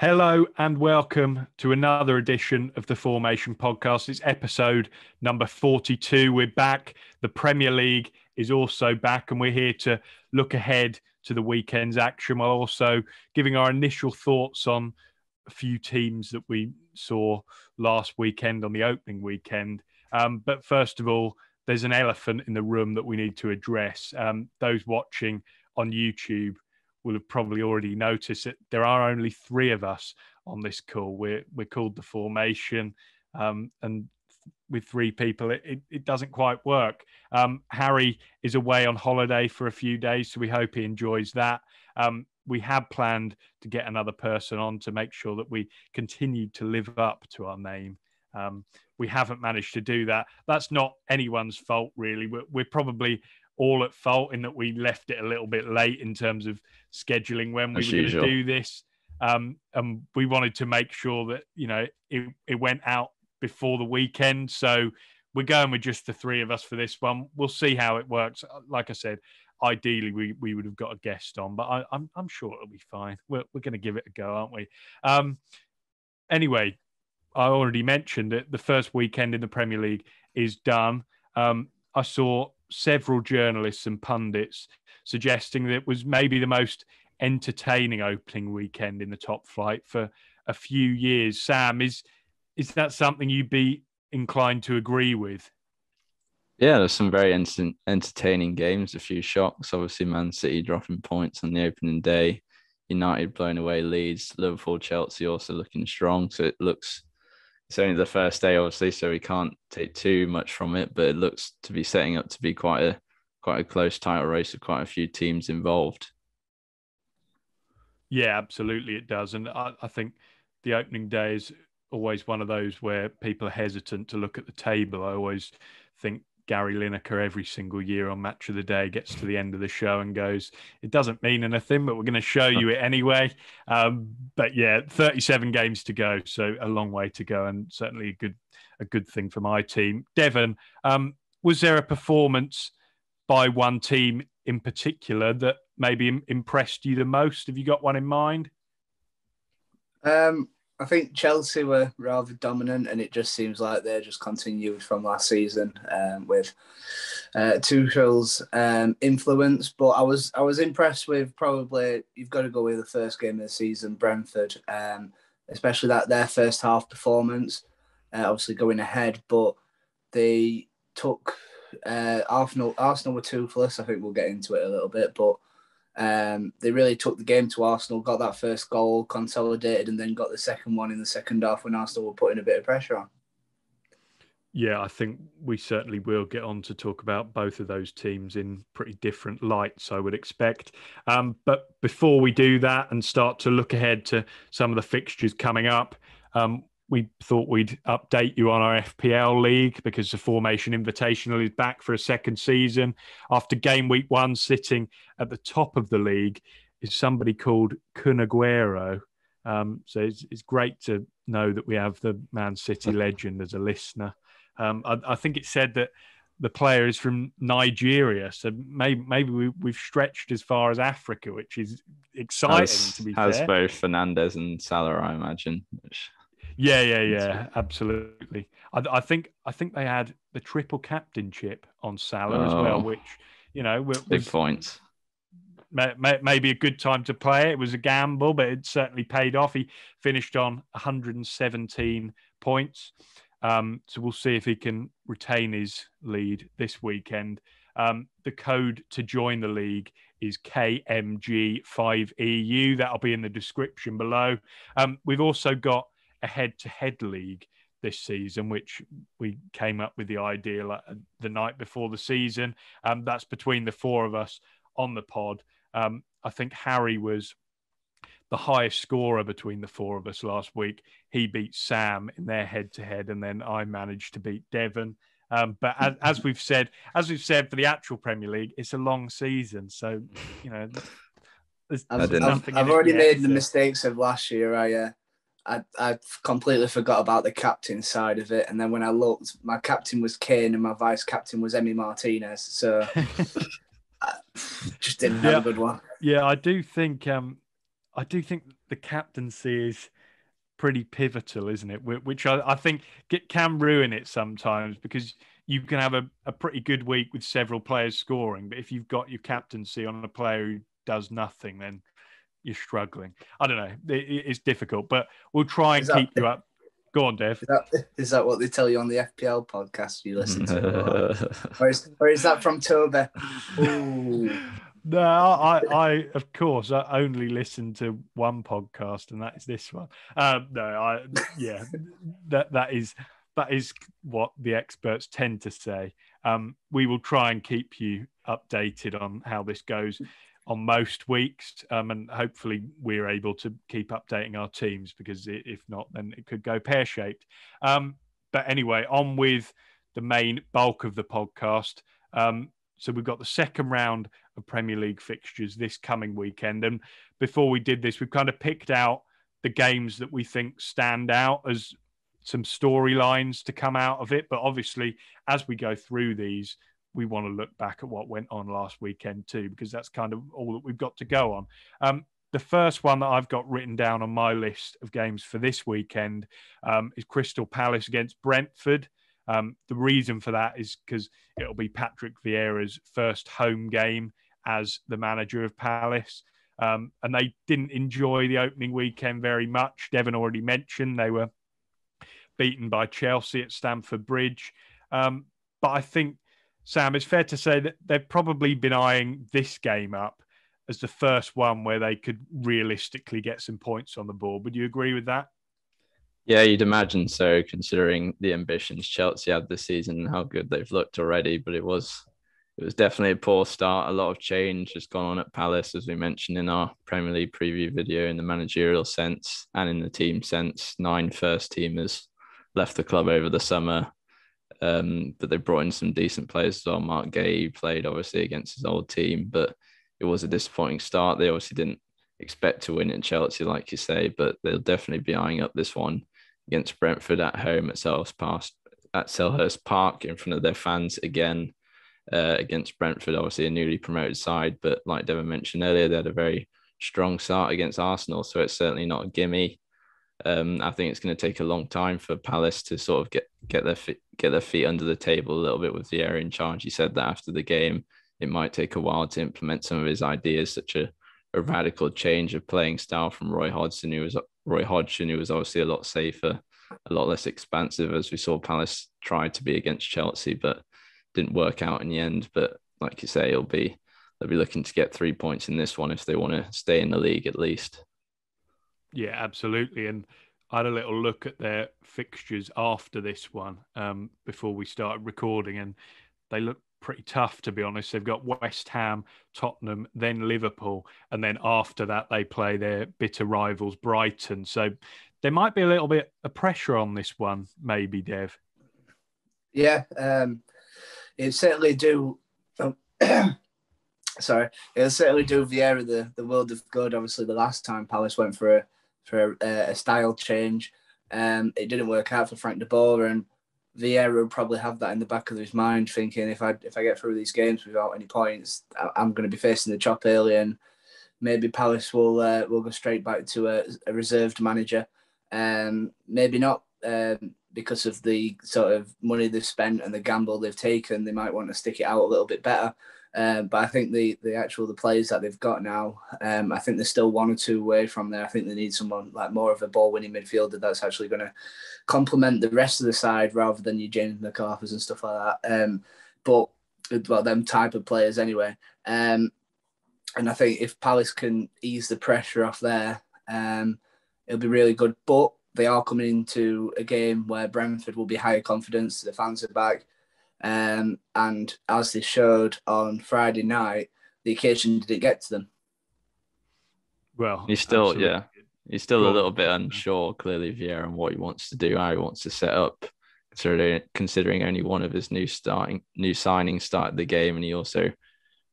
Hello and welcome to another edition of the Fourmation Podcast. It's episode number 42. We're back. The Premier League is also back, and we're here to look ahead to the weekend's action while also giving our initial thoughts on a few teams that we saw last weekend on the opening weekend. Um, but first of all, there's an elephant in the room that we need to address. Um, those watching on YouTube will have probably already noticed that there are only three of us on this call. We're we're called the Fourmation, um, and with three people, it, it, it doesn't quite work. Um, Harry is away on holiday for a few days, so we hope he enjoys that. Um, we have planned to get another person on to make sure that we continue to live up to our name. Um, we haven't managed to do that. That's not anyone's fault, really. We're, we're probably all at fault in that we left it a little bit late in terms of scheduling when we As were going to do this. Um, and we wanted to make sure that you know it, it went out before the weekend. So we're going with just the three of us for this one. We'll see how it works. Like I said, ideally we, we would have got a guest on, but I, am I'm, I'm sure it'll be fine. We're, we're going to give it a go, aren't we? Um, anyway, I already mentioned that The first weekend in the Premier League is done. Um, I saw several journalists and pundits suggesting that it was maybe the most entertaining opening weekend in the top flight for a few years. Sam, is is that something you'd be inclined to agree with? Yeah, there's some very ent- entertaining games. A few shocks. Obviously, Man City dropping points on the opening day. United blowing away Leeds. Liverpool, Chelsea also looking strong. So it looks it's only the first day, obviously, so we can't take too much from it. But it looks to be setting up to be quite a quite a close title race with quite a few teams involved. Yeah, absolutely, it does, and I, I think the opening day is always one of those where people are hesitant to look at the table. I always think Gary Lineker every single year on Match of the Day gets to the end of the show and goes, "It doesn't mean anything, but we're going to show you it anyway." Um, but yeah, 37 games to go, so a long way to go, and certainly a good a good thing for my team. Devon, um, was there a performance by one team in particular that maybe impressed you the most? Have you got one in mind? Um, I think Chelsea were rather dominant, and it just seems like they're just continued from last season um, with uh, Tuchel's um, influence. But I was I was impressed with probably you've got to go with the first game of the season, Brentford, um, especially that their first half performance. Uh, obviously going ahead, but they took uh, Arsenal. Arsenal were toothless. I think we'll get into it a little bit, but um, they really took the game to Arsenal, got that first goal, consolidated, and then got the second one in the second half when Arsenal were putting a bit of pressure on. Yeah, I think we certainly will get on to talk about both of those teams in pretty different lights, I would expect. Um, but before we do that and start to look ahead to some of the fixtures coming up, um, we thought we'd update you on our FPL league because the Fourmation Invitational is back for a second season. After game week one, sitting at the top of the league is somebody called Kun Aguero. Um, so it's, it's, great to know that we have the Man City legend as a listener. Um, I, I, think it said that the player is from Nigeria, so maybe maybe we, have stretched as far as Africa, which is exciting. Has, to be has fair. both Fernandes and Salah, I imagine. Which yeah, yeah, yeah, absolutely. I, I, think I think they had the triple captainship on Salah oh, as well, oh. which you know was, big points. May, may, maybe a good time to play. It was a gamble, but it certainly paid off. He finished on 117 points, um, so we'll see if he can retain his lead this weekend. Um, the code to join the league is KMG5EU. That'll be in the description below. Um, we've also got a head-to-head league this season, which we came up with the idea like, the night before the season. Um, that's between the four of us on the pod. Um, I think Harry was the highest scorer between the four of us last week. He beat Sam in their head-to-head, and then I managed to beat Devon. Um, but as, as, we've said, as we've said for the actual Premier League, it's a long season, so you know. I've, I've, I've already made the mistakes of last year. I uh, I, I completely forgot about the captain side of it. And then when I looked, my captain was Kane and my vice captain was Emi Martinez. So I just didn't have yeah, a good one. Yeah, I do think um, I do think the captaincy is pretty pivotal, isn't it? Which I, I think get, can ruin it sometimes because you can have a, a pretty good week with several players scoring, but if you've got your captaincy on a player who does nothing, then you're struggling. I don't know. It, it's difficult, but we'll try and keep you up. Go on, Dev. Is that, is that what they tell you on the FPL podcast you listen to? or, is, or is that from Toby? No, I, I, of course, I only listen to one podcast, and that is this one. Um, no, I, yeah, that that is that is what the experts tend to say. Um, we will try and keep you updated on how this goes on most weeks, um, and hopefully we're able to keep updating our teams because if not, then it could go pear shaped. Um, but anyway, on with the main bulk of the podcast. Um, so we've got the second round of Premier League fixtures this coming weekend, and before we did this, we've kind of picked out the games that we think stand out as some storylines to come out of it. But obviously, as we go through these, we want to look back at what went on last weekend too, because that's kind of all that we've got to go on. Um, the first one that I've got written down on my list of games for this weekend um, is Crystal Palace against Brentford. Um, the reason for that is because it'll be Patrick Vieira's first home game as the manager of Palace. Um, and they didn't enjoy the opening weekend very much. Devon already mentioned they were beaten by Chelsea at Stamford Bridge. Um, but I think Sam, it's fair to say that they've probably been eyeing this game up as the first one where they could realistically get some points on the board. Would you agree with that? Yeah, you'd imagine so, considering the ambitions Chelsea had this season and how good they've looked already. But it was it was definitely a poor start. A lot of change has gone on at Palace, as we mentioned in our Premier League preview video, in the managerial sense and in the team sense. Nine first teamers left the club over the summer. Um, but they brought in some decent players as well. Marc Guéhi played obviously against his old team, but it was a disappointing start. They obviously didn't expect to win in Chelsea, like you say, but they'll definitely be eyeing up this one against Brentford at home at Selhurst Park, at Selhurst Park in front of their fans again. Uh, against Brentford, obviously a newly promoted side, but like Devon mentioned earlier, they had a very strong start against Arsenal, so it's certainly not a gimme. Um, I think it's going to take a long time for Palace to sort of get get their feet, get their feet under the table a little bit with Vieira in charge. He said that after the game, it might take a while to implement some of his ideas, such a, a radical change of playing style from Roy Hodgson, who was Roy Hodgson, who was obviously a lot safer, a lot less expansive, as we saw Palace try to be against Chelsea, but didn't work out in the end. But like you say, it'll be they'll be looking to get three points in this one if they want to stay in the league at least. Yeah, absolutely. And I had a little look at their fixtures after this one um, before we started recording, and they look pretty tough, to be honest. They've got West Ham, Tottenham, then Liverpool, and then after that, they play their bitter rivals, Brighton. So there might be a little bit of pressure on this one, maybe, Dev. Yeah, um, it certainly do. Oh, sorry, it'll certainly do Vieira the, the world of good. Obviously, the last time Palace went for a for a, a style change. Um, it didn't work out for Frank de Boer, and Vieira will probably have that in the back of his mind, thinking if I if I get through these games without any points, I'm going to be facing the chop early, and maybe Palace will uh, will go straight back to a, a reserved manager. Um, maybe not um, because of the sort of money they've spent and the gamble they've taken. They might want to stick it out a little bit better. Um, but I think the the actual the players that they've got now, um, I think they're still one or two away from there. I think they need someone like more of a ball winning midfielder that's actually going to complement the rest of the side rather than your James McArthur's and stuff like that. Um, but well, them type of players anyway. Um, and I think if Palace can ease the pressure off there, um, it'll be really good. But they are coming into a game where Brentford will be higher confidence. The fans are back. Um, and as they showed on Friday night, the occasion didn't get to them. Well, he's still, absolutely. yeah, he's still a little bit unsure, clearly, Vieira, on what he wants to do, how he wants to set up. Considering, considering only one of his new starting new signings started the game, and he also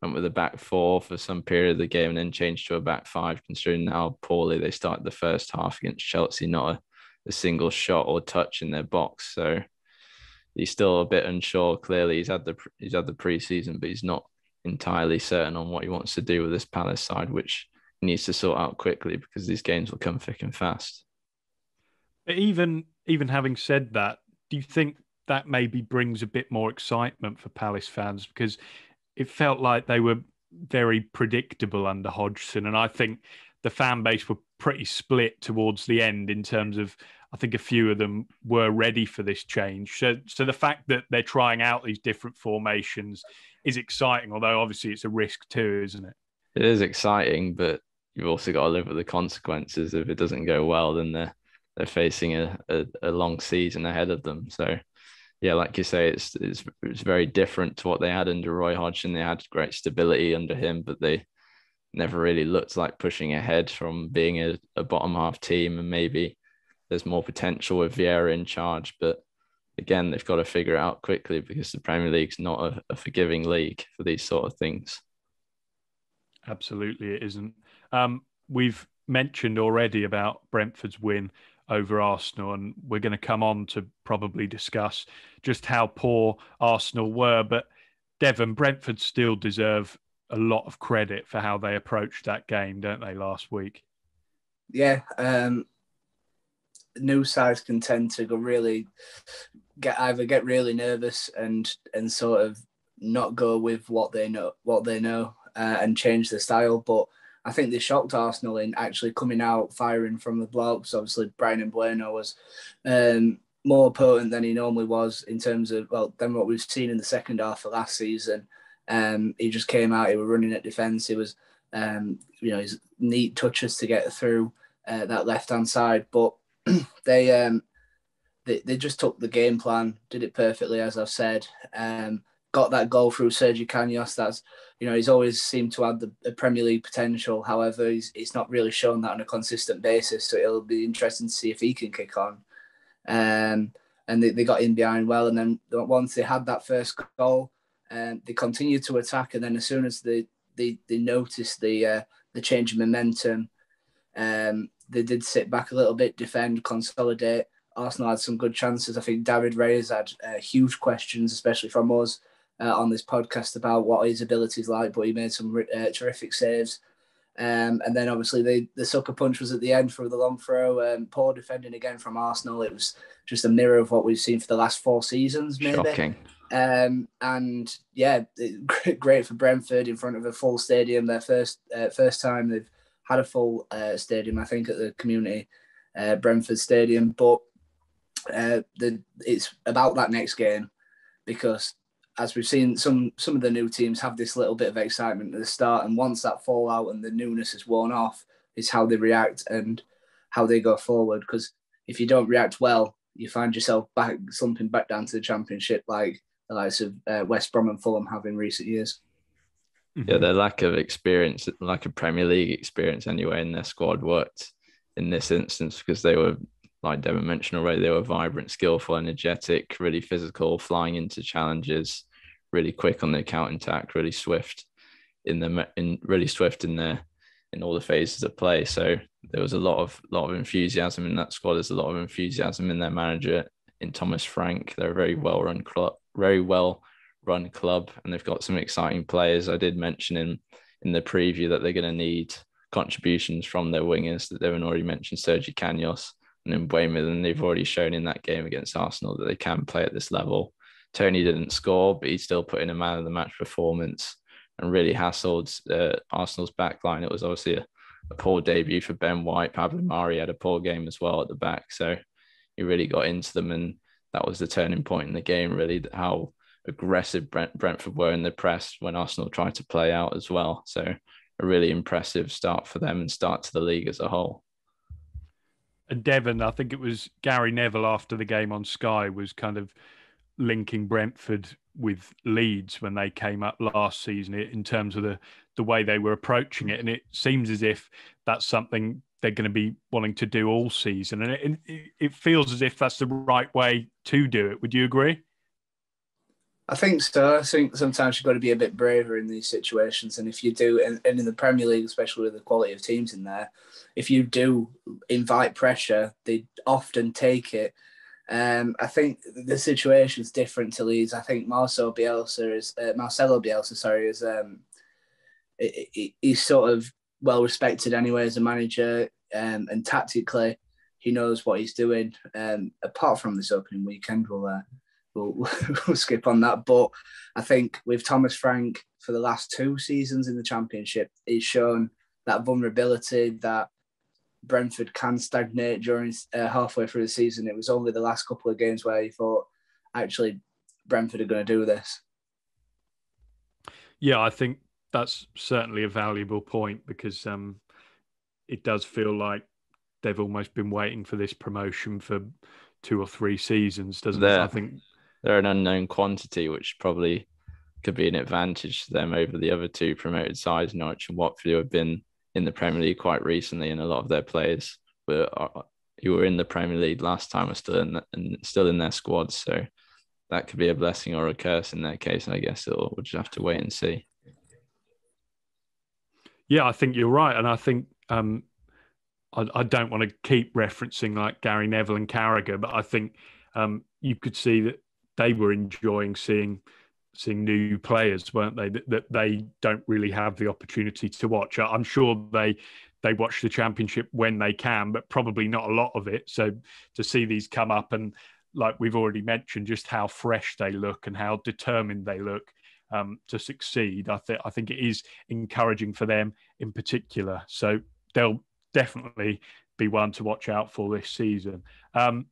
went with a back four for some period of the game, and then changed to a back five. Considering how poorly they started the first half against Chelsea, not a, a single shot or touch in their box. So he's still a bit unsure. Clearly, he's had the he's had the preseason, but he's not entirely certain on what he wants to do with this Palace side, which he needs to sort out quickly because these games will come thick and fast. Even even having said that, do you think that maybe brings a bit more excitement for Palace fans because it felt like they were very predictable under Hodgson, and I think the fan base were pretty split towards the end in terms of I think a few of them were ready for this change. So, so the fact that they're trying out these different formations is exciting, although obviously it's a risk too, isn't it? It is exciting, but you've also got to live with the consequences. If it doesn't go well, then they're they're facing a, a, a long season ahead of them. So yeah, like you say, it's, it's it's very different to what they had under Roy Hodgson. They had great stability under him, but they never really looked like pushing ahead from being a, a bottom half team. And maybe there's more potential with Vieira in charge, but again, they've got to figure it out quickly because the Premier League's not a, a forgiving league for these sort of things. Absolutely, it isn't. Um, we've mentioned already about Brentford's win over Arsenal, and we're going to come on to probably discuss just how poor Arsenal were. But Devon, Brentford still deserve a lot of credit for how they approached that game, don't they, last week? Yeah. Um, new sides can tend to go really get either get really nervous and and sort of not go with what they know what they know uh, and change the style. But I think they shocked Arsenal in actually coming out firing from the blocks. Obviously, Bryan Mbeumo was um, more potent than he normally was in terms of well than what we've seen in the second half of last season. Um, he just came out. He was running at defence. He was um, you know his neat touches to get through uh, that left hand side, but they um, they they just took the game plan, did it perfectly as I've said. Um, got that goal through Sergio Canos. That's you know he's always seemed to have the, the, Premier League potential. However, he's, he's not really shown that on a consistent basis. So it'll be interesting to see if he can kick on. Um, and they, they got in behind well, and then once they had that first goal, um, they continued to attack. And then as soon as they they, they noticed the uh, the change in momentum, um, they did sit back a little bit, defend, consolidate. Arsenal had some good chances. I think David Raya had uh, huge questions, especially from us uh, on this podcast about what his abilities like, but he made some uh, terrific saves. Um, and then obviously the, the sucker punch was at the end for the long throw. Um, poor defending again from Arsenal. It was just a mirror of what we've seen for the last four seasons, maybe. Shocking. Um, and yeah, it, great for Brentford in front of a full stadium. Their first uh, first time they've had a full uh, stadium, I think, at the community uh, Brentford Stadium. But uh, the it's about that next game because as we've seen, some some of the new teams have this little bit of excitement at the start, and once that fallout and the newness is worn off, is how they react and how they go forward. Because if you don't react well, you find yourself back slumping back down to the championship, like the likes of uh, West Brom and Fulham have in recent years. Yeah, mm-hmm. their lack of experience, lack of Premier League experience anyway, in their squad worked in this instance because they were like Devon mentioned already, they were vibrant, skillful, energetic, really physical, flying into challenges, really quick on their counter attack, really swift in the in really swift in their in all the phases of play. So there was a lot of lot of enthusiasm in that squad. There's a lot of enthusiasm in their manager in Thomas Frank. They're a very well run club, very well run club, and they've got some exciting players. I did mention in in the preview that they're going to need contributions from their wingers that they've already mentioned, Sergio Canos and Mbeumo, and they've already shown in that game against Arsenal that they can play at this level. Toney didn't score, but he still put in a man of the match performance and really hassled uh, Arsenal's backline. It was obviously a, a, poor debut for Ben White. Pablo Mari had a poor game as well at the back, so he really got into them, and that was the turning point in the game. Really, how aggressive Brent, Brentford were in the press when Arsenal tried to play out as well. So a really impressive start for them and start to the league as a whole and Devon, I think it was Gary Neville after the game on Sky was kind of linking Brentford with Leeds when they came up last season in terms of the the way they were approaching it, and it seems as if that's something they're going to be wanting to do all season, and it, it feels as if that's the right way to do it. Would you agree? I think so. I think sometimes you've got to be a bit braver in these situations. And if you do, and, and in the Premier League, especially with the quality of teams in there, if you do invite pressure, they often take it. Um, I think the situation is different to Leeds. I think Marcelo Bielsa is uh, Marcelo Bielsa, sorry, is um, he's sort of well respected anyway as a manager, um, and tactically, he knows what he's doing. Um, apart from this opening weekend, we'll, uh, we'll, we'll skip on that. But I think with Thomas Frank for the last two seasons in the Championship, he's shown that vulnerability that Brentford can stagnate during uh, halfway through the season. It was only the last couple of games where he thought, actually, Brentford are going to do this. Yeah, I think that's certainly a valuable point because um, it does feel like they've almost been waiting for this promotion for two or three seasons, doesn't they're, it? I think they're an unknown quantity, which probably could be an advantage to them over the other two promoted sides, Norwich and Watford, who have been in the Premier League quite recently, and a lot of their players were who were in the Premier League last time are still in and still in their squads. So that could be a blessing or a curse in their case. And I guess it'll, we'll just have to wait and see. Yeah, I think you're right, and I think um, I, I, don't want to keep referencing like Gary Neville and Carragher, but I think um, you could see that they were enjoying seeing seeing new players, weren't they? That, that they don't really have the opportunity to watch. I'm sure they they watch the championship when they can, but probably not a lot of it. So to see these come up and like we've already mentioned, just how fresh they look and how determined they look um, to succeed. I think I think it is encouraging for them in particular. So they'll definitely be one to watch out for this season. Um,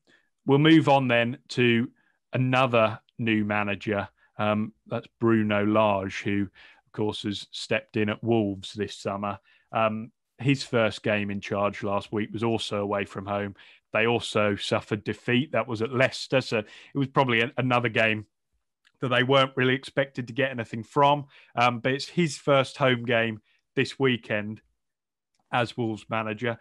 we'll move on then to another new manager. Um, that's Bruno Lage, who of course has stepped in at Wolves this summer. Um, his first game in charge last week was also away from home. They also suffered defeat. That was at Leicester. So it was probably a, another game that they weren't really expected to get anything from. Um, but it's his first home game this weekend as Wolves manager.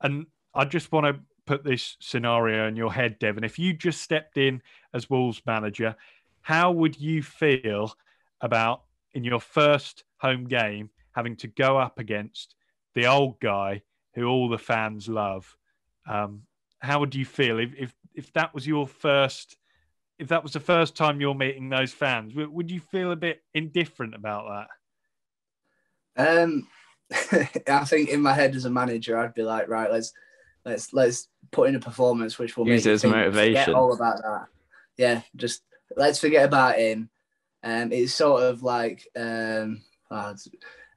And I just want to put this scenario in your head, Devon. If you just stepped in as Wolves manager, how would you feel about in your first home game having to go up against the old guy who all the fans love? Um, how would you feel if, if if that was your first if that was the first time you're meeting those fans would you feel a bit indifferent about that um i think in my head as a manager i'd be like right let's let's let's put in a performance which will use it as motivation Forget all about that. Yeah just let's forget about him. Um it's sort of like um oh,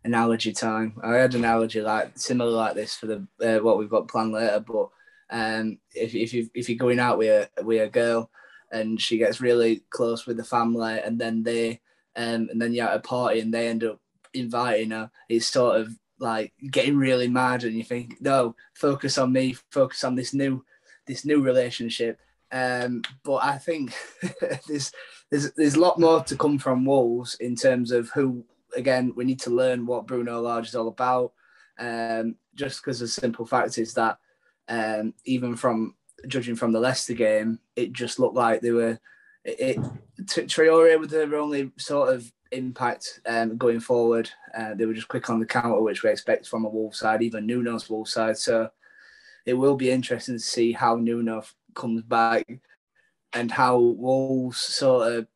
analogy time. I had an analogy like similar like this for the uh, what we've got planned later but um, if, if, you, if you're going out with a, with a girl and she gets really close with the family and then they um, and then you're at a party and they end up inviting her, it's sort of like getting really mad and you think, no, focus on me, focus on this new this new relationship. Um, but I think there's there's there's a lot more to come from Wolves in terms of who again we need to learn what Bruno Lage is all about. Um, just because the simple fact is that um, even from judging from the Leicester game, it just looked like they were. It, it Traore with their only sort of impact um, going forward. Uh, they were just quick on the counter, which we expect from a Wolves side, even Nuno's Wolves side. So it will be interesting to see how Nuno comes back and how Wolves sort of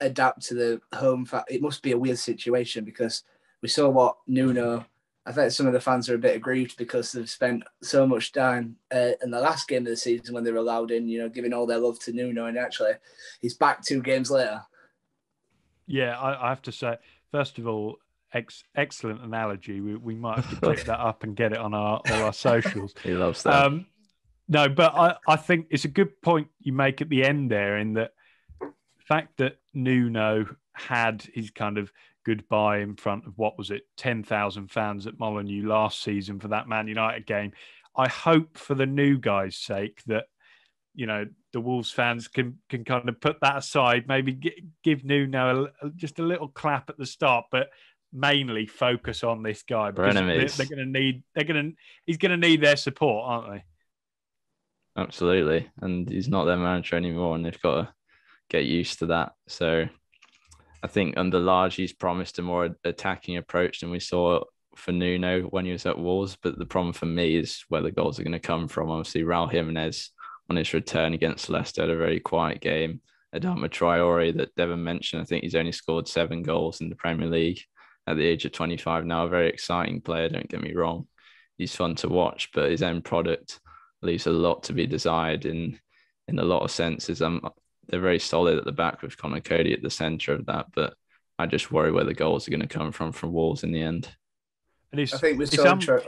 adapt to the home. Fa- it must be a weird situation because we saw what Nuno I think some of the fans are a bit aggrieved because they've spent so much time uh, in the last game of the season when they were allowed in, you know, giving all their love to Nuno, and actually he's back two games later. Yeah, I, I have to say, first of all, ex- excellent analogy. We, we might have to click that up and get it on our all our socials. he loves that. Um, no, but I, I think it's a good point you make at the end there in that fact that Nuno had his kind of goodbye in front of what was it, 10,000 fans at Molineux last season for that Man United game. I hope for the new guys' sake that, you know, the Wolves fans can can kind of put that aside, maybe give Nuno a, just a little clap at the start, but mainly focus on this guy because they're, they're going to need they're going to he's going to need their support, aren't they? Absolutely, and he's not their manager anymore, and they've got to get used to that. So I think under Lage, he's promised a more attacking approach than we saw for Nuno when he was at Wolves. But the problem for me is where the goals are going to come from. Obviously, Raul Jimenez on his return against Leicester had a very quiet game. Adama Traore that Devon mentioned, I think he's only scored seven goals in the Premier League at the age of 25 now, a very exciting player. Don't get me wrong, he's fun to watch, but his end product leaves a lot to be desired in in a lot of senses. Um, they're very solid at the back with Conor Coady at the centre of that, but I just worry where the goals are going to come from from Wolves in the end. And it's, I think we're it's, so un-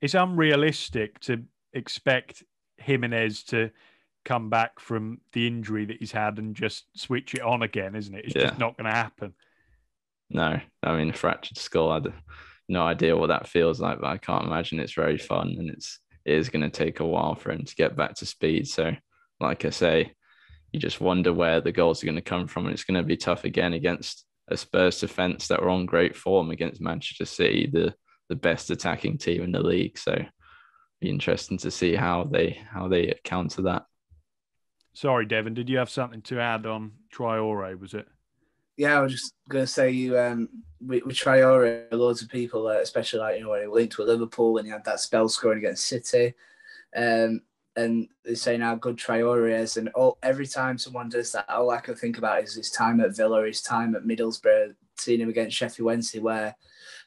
it's unrealistic to expect Jimenez to come back from the injury that he's had and just switch it on again, isn't it? It's Yeah. just not going to happen. No, I mean, a fractured skull, I had no idea what that feels like, but I can't imagine it's very fun and it's, it is going to take a while for him to get back to speed. So, like I say, you just wonder where the goals are going to come from. And it's going to be tough again against a Spurs defense that were on great form against Manchester City, the, the best attacking team in the league. So, be interesting to see how they how they counter that. Sorry, Devon, did you have something to add on Traore, was it? yeah, I was just gonna say you um we, we Traore, loads of people, uh, especially like you know when he linked with Liverpool and he had that spell scoring against City, um, and they're saying how good Traore is, and all every time someone does that, all I can think about is his time at Villa, his time at Middlesbrough, seeing him against Sheffield Wednesday, where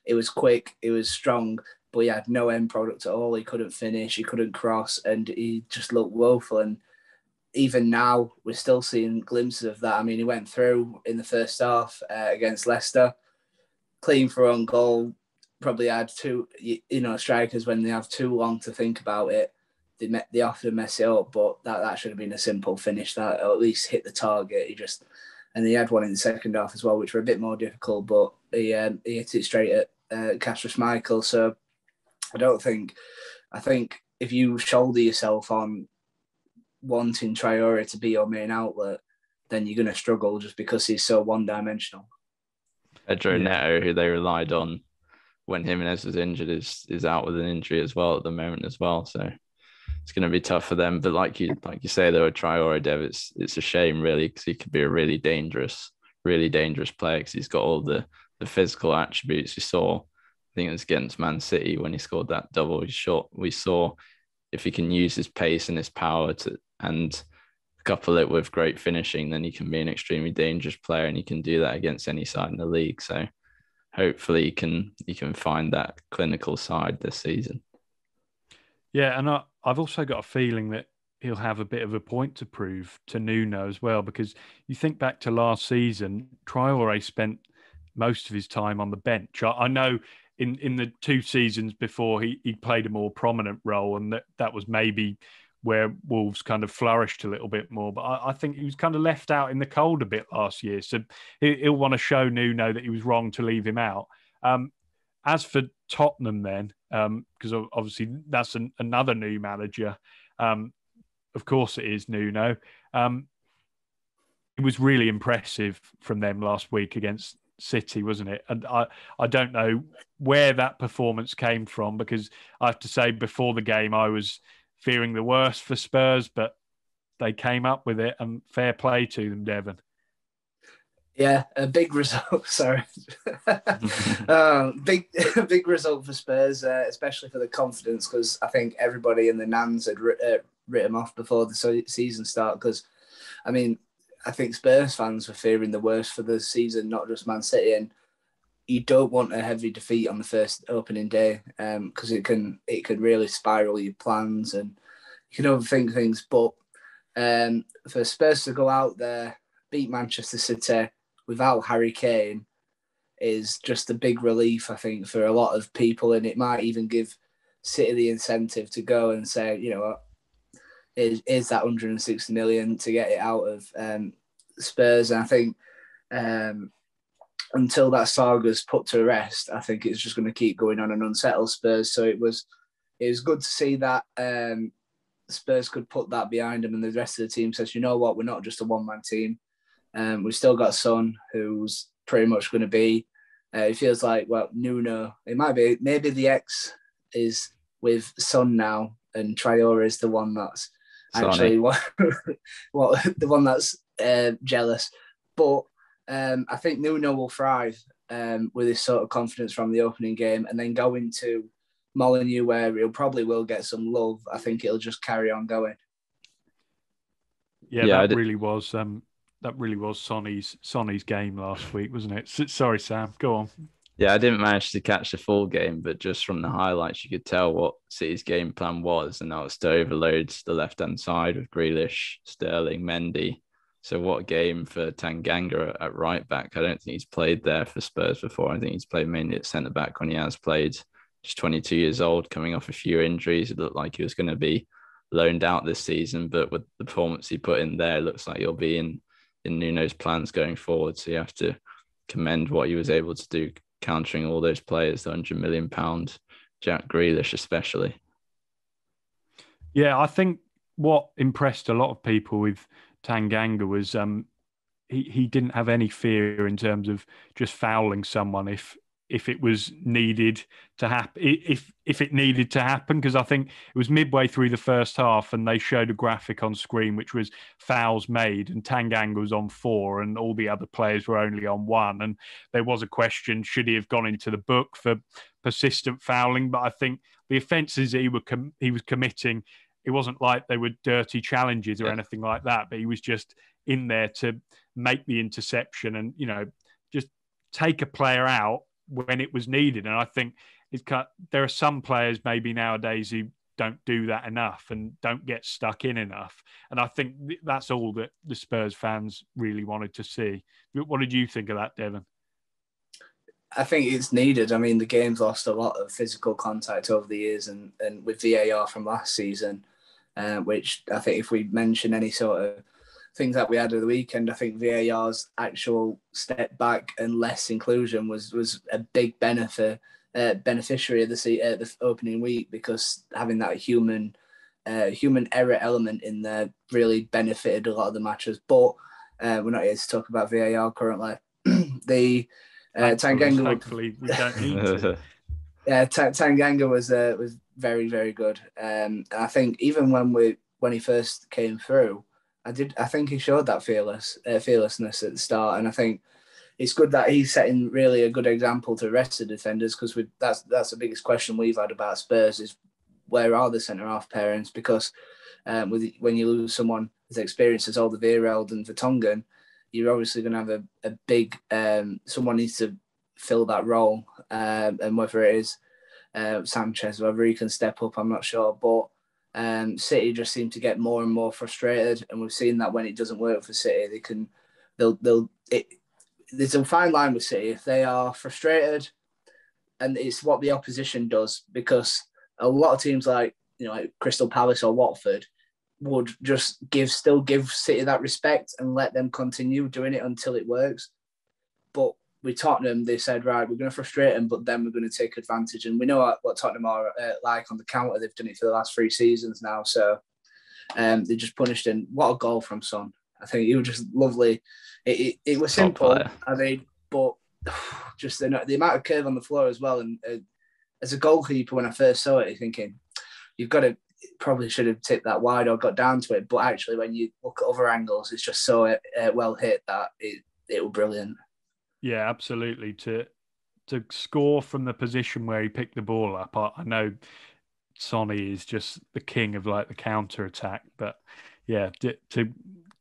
it was quick, it was strong, but he had no end product at all. He couldn't finish, he couldn't cross, and he just looked woeful. And even now, we're still seeing glimpses of that. I mean, he went through in the first half uh, against Leicester, clean for own goal. Probably had two, you, know, strikers when they have too long to think about it. They met, they often mess it up, but that, that should have been a simple finish. That or at least hit the target. He just and he had one in the second half as well, which were a bit more difficult, but he um, he hit it straight at uh, Schmeichel. So I don't think. I think if you shoulder yourself on wanting Traore to be your main outlet, then you're going to struggle just because he's so one dimensional. Pedro Yeah. Neto, who they relied on when Jimenez was injured, is is out with an injury as well at the moment as well. So it's going to be tough for them. But like you like you say, though, with Traore Dev, it's it's a shame really because he could be a really dangerous, really dangerous player because he's got all the the physical attributes. You saw, I think it was against Man City when he scored that double shot. We saw if he can use his pace and his power to and couple it with great finishing, then he can be an extremely dangerous player, and he can do that against any side in the league. So hopefully, he can he can find that clinical side this season. Yeah, and I, I've also got a feeling that he'll have a bit of a point to prove to Nuno as well, because you think back to last season, Traore spent most of his time on the bench. I, I know in, in the two seasons before he, he played a more prominent role, and that, that was maybe where Wolves kind of flourished a little bit more. But I, I think he was kind of left out in the cold a bit last year. So he, he'll want to show Nuno that he was wrong to leave him out. Um, as for Tottenham, then, because obviously that's an, another new manager. Um, of course, it is Nuno. Um, it was really impressive from them last week against City, wasn't it? And I, I don't know where that performance came from because I have to say, before the game, I was fearing the worst for Spurs, but they came up with it, and fair play to them, Devon. Yeah, a big result. Sorry, um, big big result for Spurs, uh, especially for the confidence, because I think everybody in the Nans had uh, written off before the so- season start. Because, I mean, I think Spurs fans were fearing the worst for the season, not just Man City, and you don't want a heavy defeat on the first opening day because it can it can really spiral your plans and you can overthink things. But um, for Spurs to go out there, beat Manchester City without Harry Kane is just a big relief, I think, for a lot of people, and it might even give City the incentive to go and say, you know is is that 160 million to get it out of um, Spurs? And I think um, until that saga's put to rest, I think it's just going to keep going on and unsettle Spurs. So it was it was good to see that um, Spurs could put that behind them, and the rest of the team says, you know what, we're not just a one man team. Um, we've still got Son, who's pretty much going to be. Uh, it feels like well, Nuno. It might be maybe the X is with Son now, and Traore is the one that's actually what, what the one that's uh, jealous. But um, I think Nuno will thrive um, with this sort of confidence from the opening game, and then go into Molineux where he'll probably will get some love. I think it'll just carry on going. Yeah, Yeah, that really was. Um, that really was Sonny's Sonny's game last week, wasn't it? S- sorry, Sam. Go on. Yeah, I didn't manage to catch the full game, but just from the highlights, you could tell what City's game plan was, and that was to overload the left hand side with Grealish, Sterling, Mendy. So what game for Tanganga at right back? I don't think he's played there for Spurs before. I think he's played mainly at centre back when he has played. Just 22 years old, coming off a few injuries. It looked like he was going to be loaned out this season, but with the performance he put in there, it looks like he'll be in in Nuno's plans going forward. So you have to commend what he was able to do countering all those players, the hundred million pound Jack Grealish especially. Yeah, I think what impressed a lot of people with Tanganga was um, he he didn't have any fear in terms of just fouling someone if if it was needed to happen if if it needed to happen because I think it was midway through the first half and they showed a graphic on screen which was fouls made and Tanganga was on four and all the other players were only on one and there was a question should he have gone into the book for persistent fouling but I think the offences he were com- he was committing it wasn't like they were dirty challenges or yeah. anything like that but he was just in there to make the interception and you know just take a player out when it was needed. And I think it's cut, there are some players maybe nowadays who don't do that enough and don't get stuck in enough. And I think that's all that the Spurs fans really wanted to see. What did you think of that, Devon? I think it's needed. I mean, the game's lost a lot of physical contact over the years, and, and with VAR from last season, uh, which I think if we mention any sort of things that we had of the weekend, I think VAR's actual step back and less inclusion was was a big benefit uh, beneficiary of the uh, the opening week because having that human uh, human error element in there really benefited a lot of the matches. But uh, we're not here to talk about VAR currently. the uh, Tanganga. thankfully, we don't need to. yeah, T- Tanganga was uh, was very very good. Um, and I think even when we when he first came through, I did. I think he showed that fearless uh, fearlessness at the start, and I think it's good that he's setting really a good example to the rest of the defenders because that's that's the biggest question we've had about Spurs is where are the centre half parents because um, with when you lose someone as experienced as Alderweireld and Vertonghen, you're obviously going to have a, a big um, someone needs to fill that role, um, and whether it is uh, Sanchez, whether he can step up, I'm not sure, but um, City just seem to get more and more frustrated, and we've seen that when it doesn't work for City, they can they'll they'll it, there's a fine line with City if they are frustrated, and it's what the opposition does because a lot of teams like you know like Crystal Palace or Watford would just give still give City that respect and let them continue doing it until it works. But with Tottenham, they said, right, we're going to frustrate them, but then we're going to take advantage. And we know what, what Tottenham are uh, like on the counter. They've done it for the last three seasons now. So um, they just punished him. What a goal from Son. I think he was just lovely. It, it, it was simple, I mean, but just the, the amount of curve on the floor as well. And uh, as a goalkeeper, when I first saw it, you're thinking, you've got to probably should have tipped that wide or got down to it. But actually, when you look at other angles, it's just so uh, well hit that it, it was brilliant. Yeah, absolutely. To to score from the position where he picked the ball up, I, I know Sonny is just the king of like the counter attack, but yeah, to to,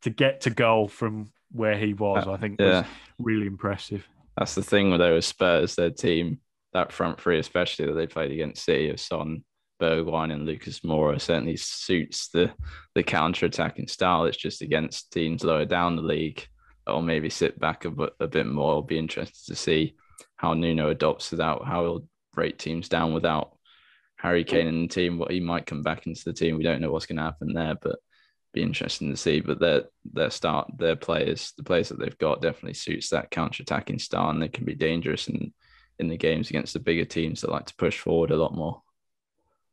to get to goal from where he was, uh, I think yeah. was really impressive. That's the thing with those Spurs, their team, that front three, especially that they played against City of Son, Bergwijn, and Lucas Moura, certainly suits the the counter attacking style. It's just against teams lower down the league or maybe sit back a, a bit more. I'll be interested to see how Nuno adopts without how he'll break teams down without Harry Kane and the team. What he might come back into the team, we don't know what's going to happen there, but be interesting to see. But their their start, their players, the players that they've got definitely suits that counter attacking style, and they can be dangerous in in the games against the bigger teams that like to push forward a lot more.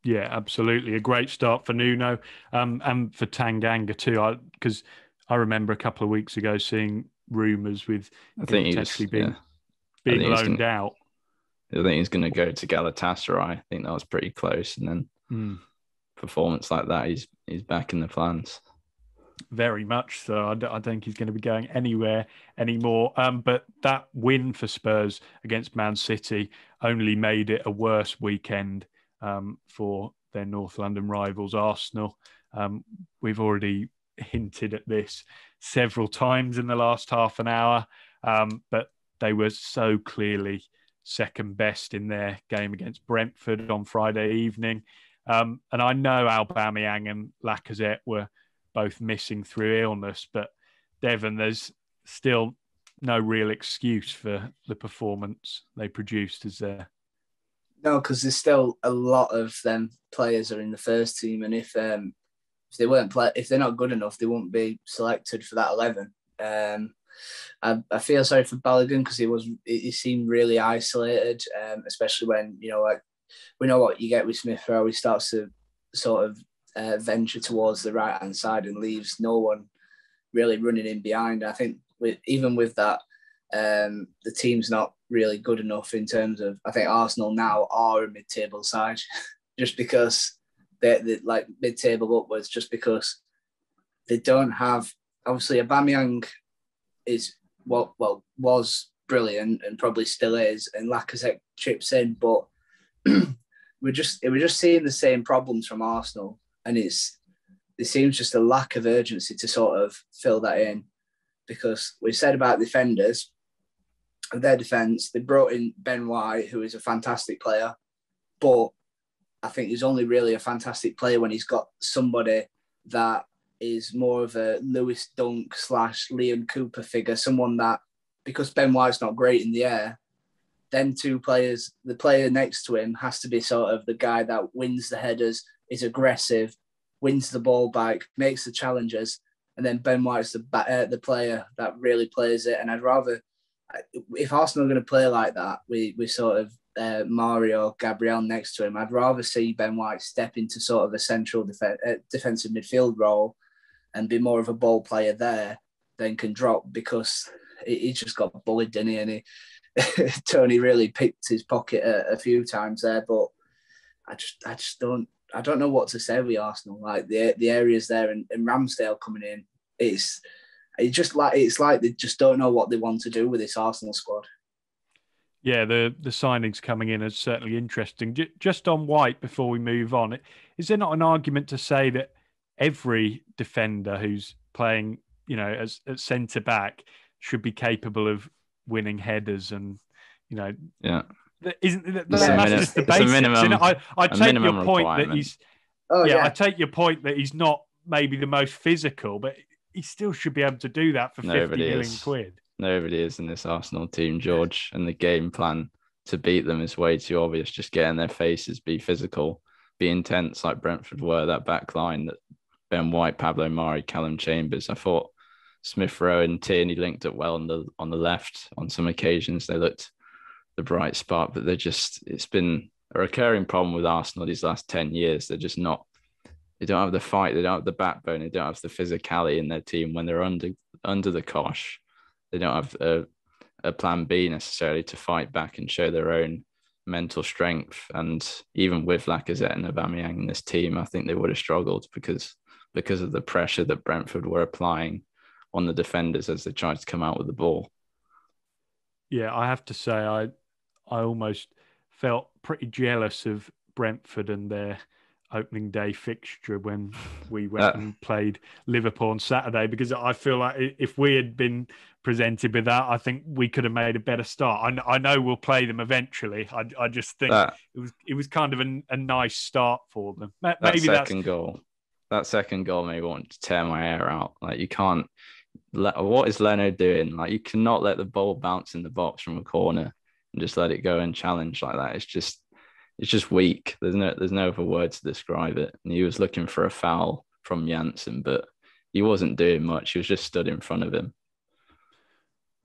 Yeah, absolutely. A great start for Nuno um, and for Tanganga too. Because I remember a couple of weeks ago seeing rumours with I think he's actually being yeah. being loaned gonna, out. I think he's going to go to Galatasaray. I think that was pretty close, and then mm. performance like that, he's he's back in the plans. Very much so. I don't think he's going to be going anywhere anymore. Um, but that win for Spurs against Man City only made it a worse weekend um, for their North London rivals, Arsenal. Um, we've already hinted at this several times in the last half an hour, um, but they were so clearly second best in their game against Brentford on Friday evening. Um, and I know Aubameyang and Lacazette were both missing through illness, but Devon, there's still no real excuse for the performance they produced, is there? No, because there's still a lot of them players are in the first team, and if um, if they weren't play, if they're not good enough, they won't be selected for that eleven. Um, I, I feel sorry for Balogun because he was he seemed really isolated, um, especially when you know like we know what you get with Smith Rowe. He starts to sort of uh, venture towards the right hand side and leaves no one really running in behind. I think with, even with that, um, the team's not really good enough in terms of. I think Arsenal now are a mid-table side, just because they're like mid-table upwards, just because they don't have. Obviously, Aubameyang is what well was brilliant and probably still is, and Lacazette chips in, but we're just we're just seeing the same problems from Arsenal, and it's there seems just a lack of urgency to sort of fill that in, because we said about defenders, and their defence, they brought in Ben White, who is a fantastic player, but I think he's only really a fantastic player when he's got somebody that is more of a Lewis Dunk slash Liam Cooper figure, someone that because Ben White's not great in the air, them two players, the player next to him has to be sort of the guy that wins the headers, is aggressive, wins the ball back, makes the challenges, and then Ben White's the uh, the player that really plays it. And I'd rather, if Arsenal are going to play like that, we we sort of uh, Mario Gabriel next to him. I'd rather see Ben White step into sort of a central def- uh, defensive midfield role and be more of a ball player there than can drop because he, he just got bullied, didn't he? And he, Toney really picked his pocket a, a, few times there, but I just I just don't I don't know what to say with Arsenal. Like the the areas there and, and Ramsdale coming in, it's it's just like it's like they just don't know what they want to do with this Arsenal squad. Yeah, the the signings coming in are certainly interesting. Just on White, before we move on, is there not an argument to say that every defender who's playing, you know, as, as centre back should be capable of winning headers and you know yeah isn't that, that's minimum, just the basics minimum, I, I take your point that he's oh, yeah, yeah, I take your point that he's not maybe the most physical but he still should be able to do that for Nobody 50 million is. quid Nobody is in this Arsenal team George and the game plan to beat them is way too obvious just get in their faces be physical be intense like Brentford were that back line that Ben White Pablo Mari Callum Chambers I thought Smith Rowe and Tierney linked it well on the on the left. On some occasions, they looked the bright spot, but they're just it's been a recurring problem with Arsenal these last 10 years. They're just not they don't have the fight, they don't have the backbone, they don't have the physicality in their team when they're under under the cosh. They don't have a, a plan B necessarily to fight back and show their own mental strength. And even with Lacazette and Aubameyang in this team, I think they would have struggled because because of the pressure that Brentford were applying on the defenders as they tried to come out with the ball. Yeah, I have to say, I I almost felt pretty jealous of Brentford and their opening day fixture when we went uh, and played Liverpool on Saturday because I feel like if we had been presented with that, I think we could have made a better start. I, I know we'll play them eventually. I, I just think that, it was it was kind of a, a nice start for them. Maybe that second that's... goal, that second goal made me want to tear my hair out. Like you can't Let, what is Leno doing? Like you cannot let the ball bounce in the box from a corner and just let it go and challenge like that. It's just it's just weak. There's no there's no other word to describe it. And he was looking for a foul from Jansson, but he wasn't doing much. He was just stood in front of him.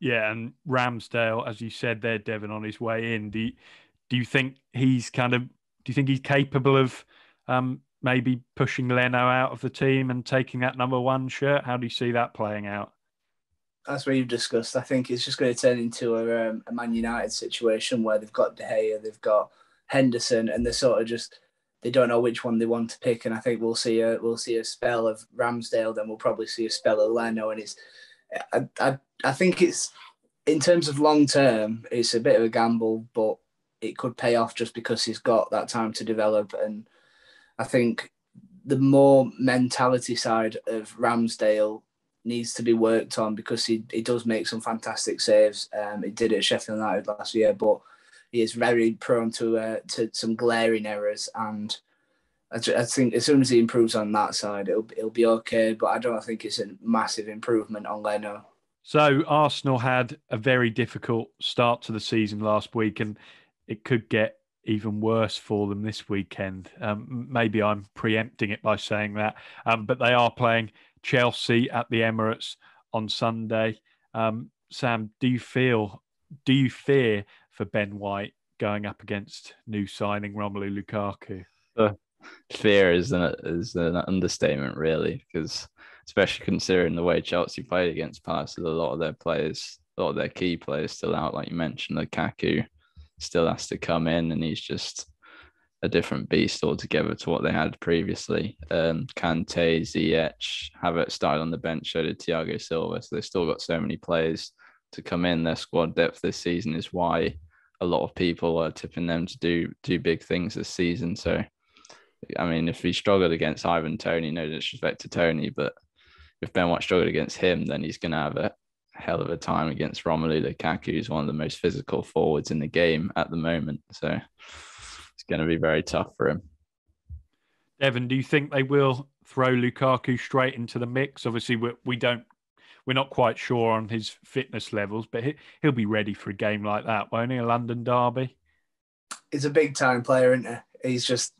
Yeah, and Ramsdale, as you said there, Devon, on his way in, do you, do you think he's kind of do you think he's capable of um, maybe pushing Leno out of the team and taking that number one shirt? How do you see that playing out? That's what you've discussed. I think it's just going to turn into a, um, a Man United situation where they've got De Gea, they've got Henderson, and they're sort of just they don't know which one they want to pick. And I think we'll see a we'll see a spell of Ramsdale, then we'll probably see a spell of Leno. And it's I I, I think it's in terms of long term, it's a bit of a gamble, but it could pay off just because he's got that time to develop and I think the more mentality side of Ramsdale needs to be worked on because he, he does make some fantastic saves. Um, he did it at Sheffield United last year, but is very prone to uh, to some glaring errors, and I, I, think as soon as he improves on that side, it'll it'll be okay. But I don't think it's a massive improvement on Leno. So Arsenal had a very difficult start to the season last week, and it could get even worse for them this weekend. Um, maybe I'm preempting it by saying that, um, but they are playing Chelsea at the Emirates on Sunday. Um, Sam, do you feel, do you fear for Ben White going up against new signing Romelu Lukaku? Uh, fear is an, is an understatement, really, because especially considering the way Chelsea played against Palace, a lot of their players, a lot of their key players still out, like you mentioned, Lukaku still has to come in, and he's just a different beast altogether to what they had previously. Um, Kante, Ziyech, Havertz started on the bench, so did Thiago Silva. So they've still got so many players to come in. Their squad depth this season is why a lot of people are tipping them to do do big things this season. So, I mean, if he struggled against Ivan Toney, no disrespect to Toney, but if Ben White struggled against him, then he's going to have a hell of a time against Romelu Lukaku, who's one of the most physical forwards in the game at the moment. So it's going to be very tough for him. Devon, do you think they will throw Lukaku straight into the mix? Obviously, we, we don't, we're not quite sure on his fitness levels, but he, he'll be ready for a game like that, won't he? A London derby. He's a big time player, isn't he? He's just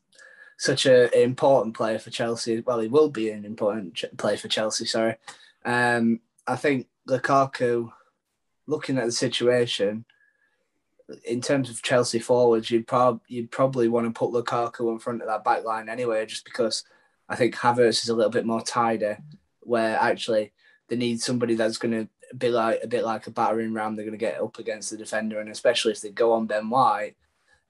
such an important player for Chelsea. Well, he will be an important ch- player for Chelsea. Sorry, um, I think Lukaku, looking at the situation, in terms of Chelsea forwards, you'd, prob- you'd probably want to put Lukaku in front of that back line anyway, just because I think Havertz is a little bit more tidy, where actually they need somebody that's going to be like a bit like a battering ram. They're going to get up against the defender, and especially if they go on Ben White,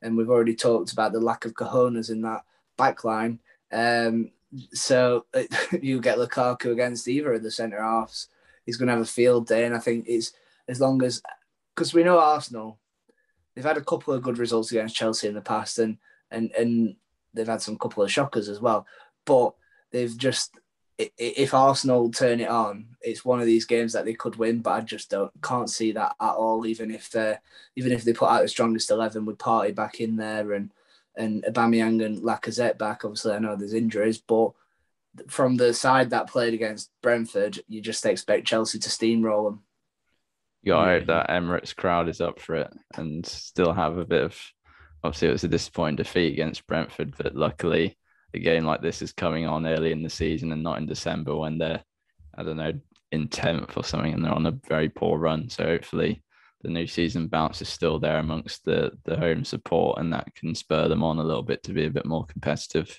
and we've already talked about the lack of cojones in that back line. Um, so you get Lukaku against either of the centre halves he's going to have a field day. And I think it's as long as because we know Arsenal, they've had a couple of good results against Chelsea in the past, and and and they've had some couple of shockers as well. But they've just if Arsenal turn it on, it's one of these games that they could win. But I just don't can't see that at all. Even if they even if they put out the strongest eleven with Partey back in there and and Aubameyang and Lacazette back, obviously I know there's injuries, but from the side that played against Brentford, you just expect Chelsea to steamroll them. Got to hope that Emirates crowd is up for it and still have a bit of. Obviously, it was a disappointing defeat against Brentford, but luckily, a game like this is coming on early in the season and not in December when they're, I don't know, in 10th or something and they're on a very poor run. So hopefully, the new season bounce is still there amongst the, the home support and that can spur them on a little bit to be a bit more competitive.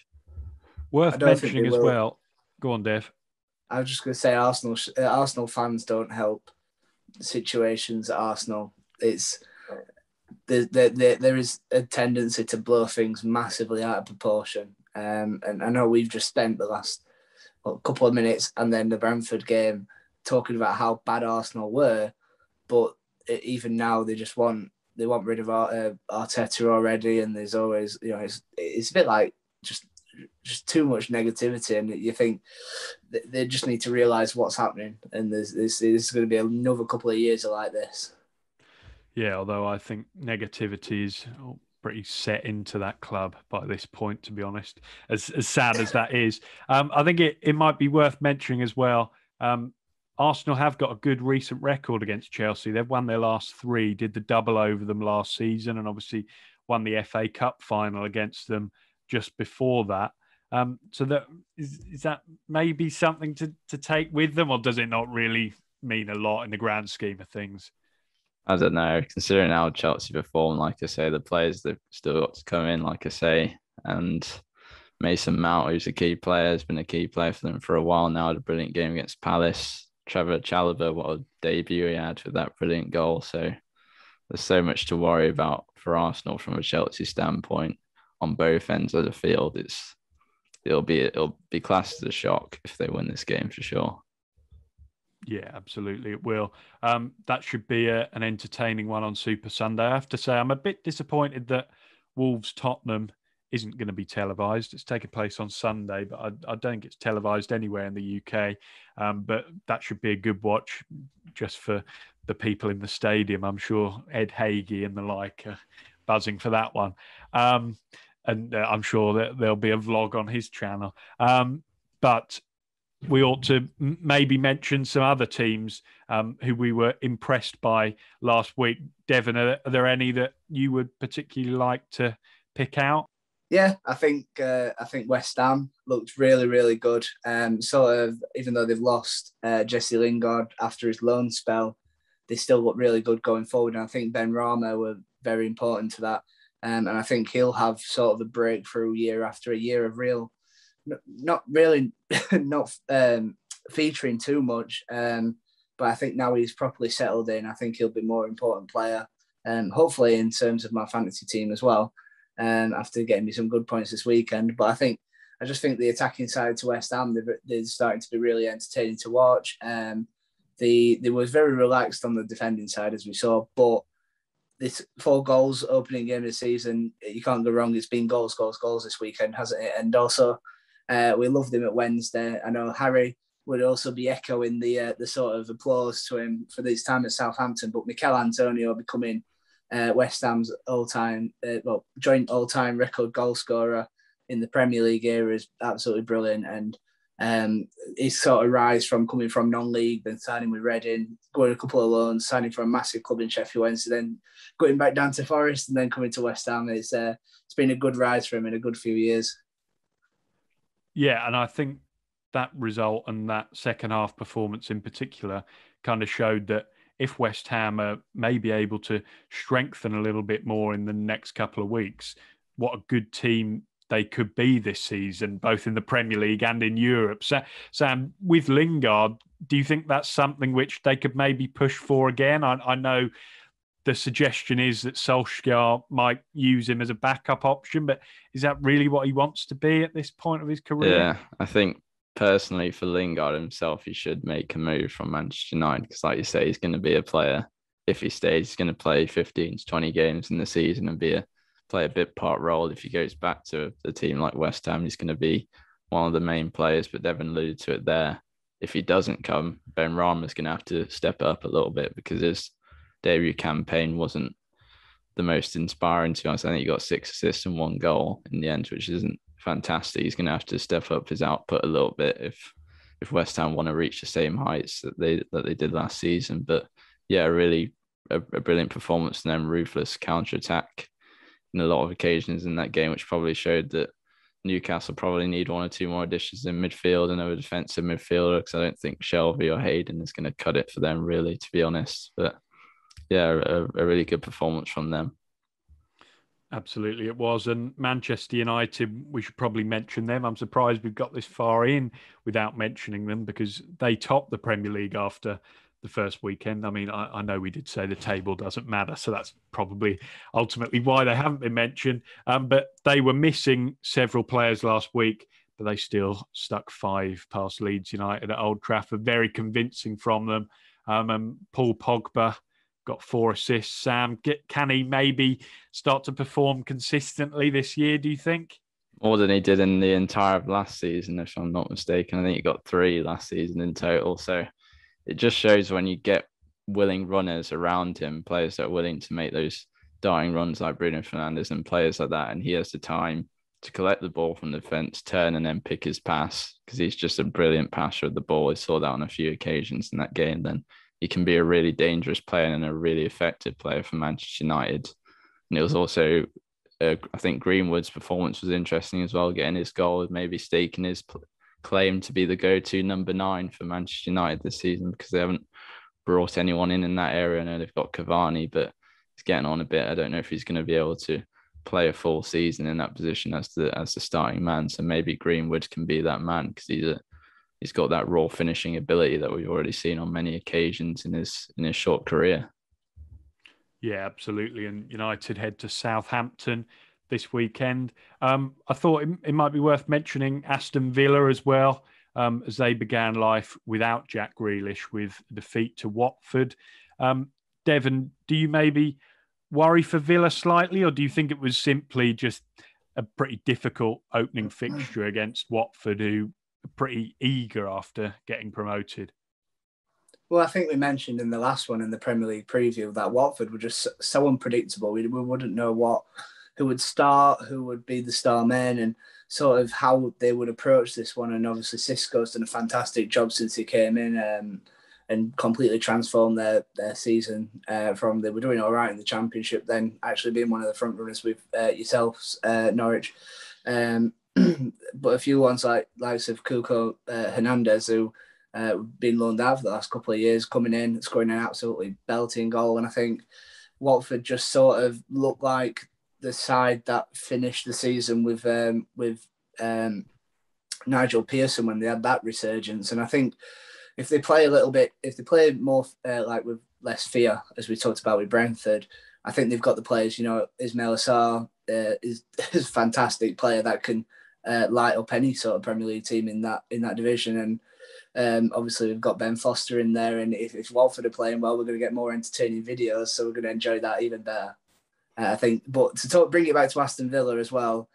Worth mentioning as well. Go on, Dave. I was just going to say Arsenal. Uh, Arsenal fans don't help situations at Arsenal. It's there, there, there is a tendency to blow things massively out of proportion. Um, and I know we've just spent the last well, couple of minutes and then the Brentford game talking about how bad Arsenal were, but even now they just want they want rid of uh, Arteta already, and there's always you know it's it's a bit like just just too much negativity, and you think they just need to realize what's happening, and there's this is going to be another couple of years like this. Yeah, although I think negativity is pretty set into that club by this point, to be honest. As as sad as that is, um, I think it, it might be worth mentioning as well. Um, Arsenal have got a good recent record against Chelsea. They've won their last three, did the double over them last season, and obviously won the FA Cup final against them just before that. Um, so that is, is that maybe something to, to take with them, or does it not really mean a lot in the grand scheme of things? I don't know. Considering how Chelsea perform, like I say, the players they've still got to come in, like I say, and Mason Mount, who's a key player, has been a key player for them for a while now. Had a brilliant game against Palace. Trevor Chalobah, what a debut he had with that brilliant goal. So there's so much to worry about for Arsenal from a Chelsea standpoint on both ends of the field. It's it'll be it'll be classed as a shock if they win this game for sure. Yeah, absolutely, it will. Um, that should be a, an entertaining one on Super Sunday. I have to say, I'm a bit disappointed that Wolves Tottenham isn't going to be televised. It's taking place on Sunday, but I, I don't think it's televised anywhere in the UK. Um, but that should be a good watch just for the people in the stadium. I'm sure Ed Hagee and the like are buzzing for that one. Um, and uh, I'm sure that there'll be a vlog on his channel. Um, but we ought to maybe mention some other teams um, who we were impressed by last week. Devon, are, there any that you would particularly like to pick out? Yeah, I think uh, I think West Ham looked really really good. Um, sort of even though they've lost uh, Jesse Lingard after his loan spell, they still look really good going forward. And I think Benrahma were very important to that. Um, and I think he'll have sort of a breakthrough year after a year of real, not really, not um, featuring too much. Um, but I think now he's properly settled in. I think he'll be more important player. Um, hopefully in terms of my fantasy team as well. Um, after getting me some good points this weekend, but I think I just think the attacking side to West Ham they're, they're starting to be really entertaining to watch. Um, they they was very relaxed on the defending side as we saw, but this four goals opening game of the season, you can't go wrong. It's been goals, goals, goals this weekend, hasn't it? And also, uh, we loved him at Wednesday. I know Harry would also be echoing the uh, the sort of applause to him for his time at Southampton, but Michail Antonio becoming uh, West Ham's all-time, uh, well, joint all-time record goal scorer in the Premier League era is absolutely brilliant. And um, his sort of rise from coming from non-league, then signing with Reading, going a couple of loans, signing for a massive club in Sheffield Wednesday, then going back down to Forest, and then coming to West Ham. It's uh, it's been a good rise for him in a good few years. Yeah, and I think that result and that second half performance in particular kind of showed that if West Ham are maybe able to strengthen a little bit more in the next couple of weeks, what a good team they could be this season, both in the Premier League and in Europe. So, Sam, with Lingard, do you think that's something which they could maybe push for again? I, I know the suggestion is that Solskjaer might use him as a backup option, but is that really what he wants to be at this point of his career? Yeah, I think personally for Lingard himself, he should make a move from Manchester United because, like you say, he's going to be a player. If he stays, he's going to play 15 to 20 games in the season and be a play a bit part role. If he goes back to a team like West Ham, he's going to be one of the main players. But Devon alluded to it there. If he doesn't come, Benrahma's going to have to step up a little bit because his debut campaign wasn't the most inspiring. To be honest, I think he got six assists and one goal in the end, which isn't fantastic. He's going to have to step up his output a little bit if if West Ham want to reach the same heights that they that they did last season. But yeah, really a, a brilliant performance and then ruthless counter attack in a lot of occasions in that game, which probably showed that Newcastle probably need one or two more additions in midfield and a defensive midfielder because I don't think Shelvey or Hayden is going to cut it for them, really, to be honest. But yeah, a, a really good performance from them. Absolutely, it was. And Manchester United, we should probably mention them. I'm surprised we've got this far in without mentioning them because they topped the Premier League after the first weekend. I mean, I, I, know we did say the table doesn't matter, so that's probably ultimately why they haven't been mentioned. Um, but they were missing several players last week, but they still stuck five past Leeds United at Old Trafford. Very convincing from them. Um, and Paul Pogba got four assists. Sam, get, can he maybe start to perform consistently this year? Do you think? More than he did in the entire of last season, if I'm not mistaken. I think he got three last season in total. So it just shows when you get willing runners around him, players that are willing to make those dying runs like Bruno Fernandes and players like that, and he has the time to collect the ball from the fence, turn and then pick his pass because he's just a brilliant passer of the ball. I saw that on a few occasions in that game. Then he can be a really dangerous player and a really effective player for Manchester United. And it was also, uh, I think Greenwood's performance was interesting as well, getting his goal, maybe staking his claim to be the go-to number nine for Manchester United this season because they haven't brought anyone in in that area. I know they've got Cavani, but he's getting on a bit. I don't know if he's going to be able to play a full season in that position as the as the starting man. So maybe Greenwood can be that man because he's a he's got that raw finishing ability that we've already seen on many occasions in his in his short career. Yeah, absolutely. And United head to Southampton this weekend. Um, I thought it, it, might be worth mentioning Aston Villa as well, um, as they began life without Jack Grealish with defeat to Watford. Um, Devon, do you maybe worry for Villa slightly, or do you think it was simply just a pretty difficult opening fixture against Watford, who pretty eager after getting promoted? Well, I think we mentioned in the last one in the Premier League preview that Watford were just so unpredictable. We, we wouldn't know what who would start, who would be the star man, and sort of how they would approach this one. And obviously, Xisco's done a fantastic job since he came in um, and completely transformed their their season uh, from they were doing all right in the Championship, then actually being one of the front runners with uh, yourselves, uh, Norwich. Um, but a few ones like likes of Cucho uh, Hernandez who uh, been loaned out for the last couple of years, coming in, scoring an absolutely belting goal. And I think Watford just sort of looked like the side that finished the season with um, with um, Nigel Pearson when they had that resurgence. And I think if they play a little bit, if they play more uh, like with less fear, as we talked about with Brentford, I think they've got the players. You know, Ismaila Sarr uh, is is a fantastic player that can uh, light up any sort of Premier League team in that in that division. And um, obviously, we've got Ben Foster in there, and if, if Watford are playing well, we're going to get more entertaining videos, so we're going to enjoy that even better. Uh, I think, but to talk, bring it back to Aston Villa as well,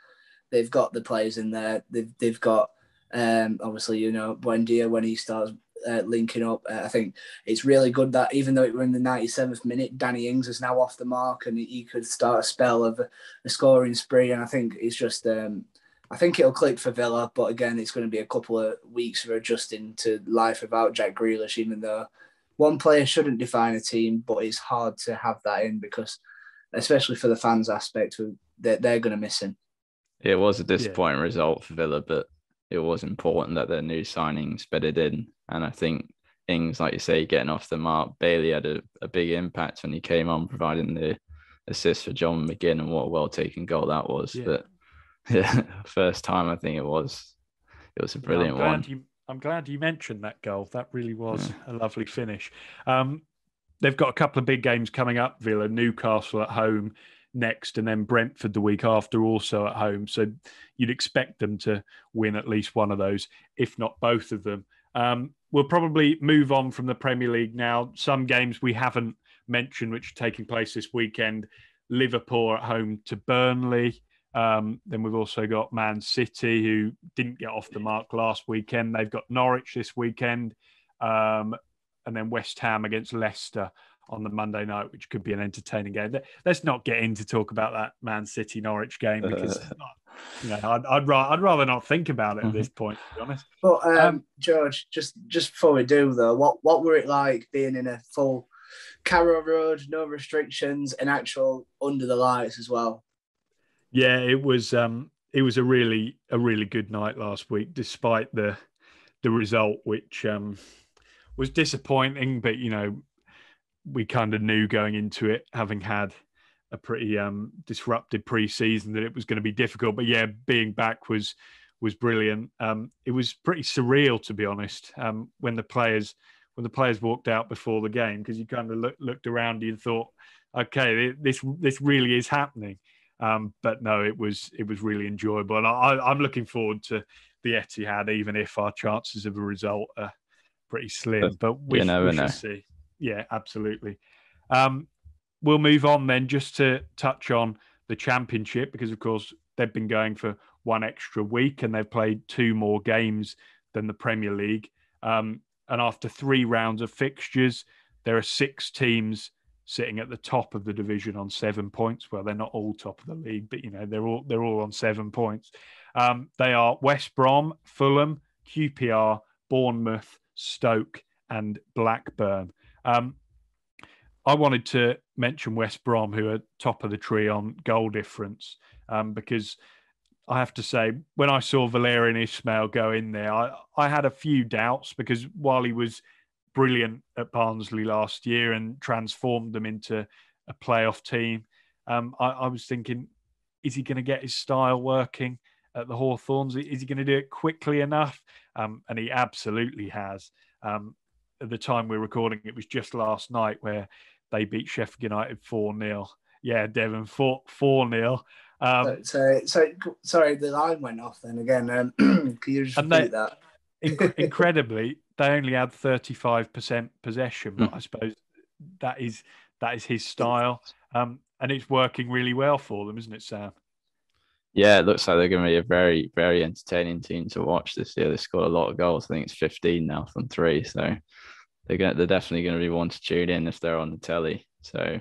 they've got the players in there. They've they've got um, obviously you know Buendia when he starts uh, linking up. Uh, I think it's really good that even though it were in the 97th minute, Danny Ings is now off the mark and he could start a spell of a, a scoring spree. And I think it's just um, I think it'll click for Villa, but again, it's going to be a couple of weeks for adjusting to life without Jack Grealish, even though one player shouldn't define a team, but it's hard to have that in because, especially for the fans aspect, they're, they're going to miss him. It was a disappointing yeah. result for Villa, but it was important that their new signings bedded in. And I think Ings, like you say, getting off the mark, Bailey had a, a big impact when he came on, providing the assist for John McGinn, and what a well taken goal that was. Yeah. But yeah, first time I think it was. It was a brilliant I'm one. You, I'm glad you mentioned that goal. That really was yeah. a lovely finish. Um, they've got a couple of big games coming up. Villa, Newcastle at home next, and then Brentford the week after, also at home. So you'd expect them to win at least one of those, if not both of them. Um, we'll probably move on from the Premier League now. Some games we haven't mentioned, which are taking place this weekend. Liverpool at home to Burnley. Um, then we've also got Man City, who didn't get off the mark last weekend. They've got Norwich this weekend, um, and then West Ham against Leicester on the Monday night, which could be an entertaining game. Let's not get into talk about that Man City Norwich game because you know I'd, I'd, ra- I'd rather not think about it at this point. To be honest. But um, um, George, just just before we do though, what what were it like being in a full Carrow Road, no restrictions, and actual under the lights as well? Yeah, it was um it was a really a really good night last week, despite the the result, which um was disappointing. But you know, we kind of knew going into it, having had a pretty um disrupted pre-season, that it was going to be difficult. But yeah, being back was was brilliant. Um, it was pretty surreal to be honest. Um, when the players when the players walked out before the game, because you kind of look, looked around you and thought, okay, this this really is happening. Um, but no, it was it was really enjoyable, and I, am looking forward to the Etihad, even if our chances of a result are pretty slim. But we, you never we know. see. Yeah, absolutely. Um, we'll move on then, just to touch on the championship, because of course they've been going for one extra week, and they've played two more games than the Premier League. Um, and after three rounds of fixtures, there are six teams sitting at the top of the division on seven points. Well, they're not all top of the league, but you know they're all they're all on seven points. Um, they are West Brom, Fulham, QPR, Bournemouth, Stoke, and Blackburn. Um, I wanted to mention West Brom, who are top of the tree on goal difference, um, because I have to say, when I saw Valérien Ismaël go in there, I, I had a few doubts because while he was brilliant at Barnsley last year and transformed them into a playoff team. Um, I, I, was thinking, is he going to get his style working at the Hawthorns? Is he going to do it quickly enough? Um, and he absolutely has. Um, at the time we're recording, it was just last night where they beat Sheffield United 4 0. Yeah, Devon, 4 0. Um, so, so, sorry, the line went off then again. Um, can you just repeat that? incredibly, they only had 35% possession, but mm. I suppose that is that is his style. Um, and it's working really well for them, isn't it, Sam? Yeah, it looks like they're going to be a very, very entertaining team to watch this year. They scored a lot of goals. I think it's 15 now from three. So they're going they're definitely going to be one to tune in if they're on the telly. So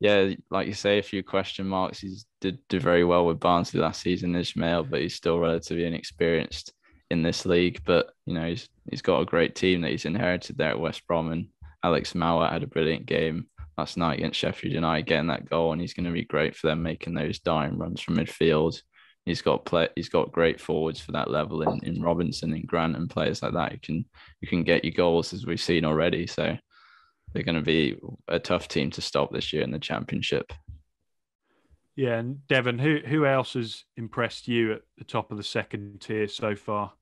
yeah, like you say, a few question marks. He did do very well with Barnsley last season, Ismaël, but he's still relatively inexperienced in this league. But you know, he's he's got a great team that he's inherited there at West Brom, and Alex Mowatt had a brilliant game last night against Sheffield United, getting that goal, and he's going to be great for them making those dying runs from midfield. He's got play. He's got great forwards for that level in, in Robinson and Grant and players like that. You can you can get your goals as we've seen already. So they're going to be a tough team to stop this year in the championship. Yeah, and Devon, who who else has impressed you at the top of the second tier so far?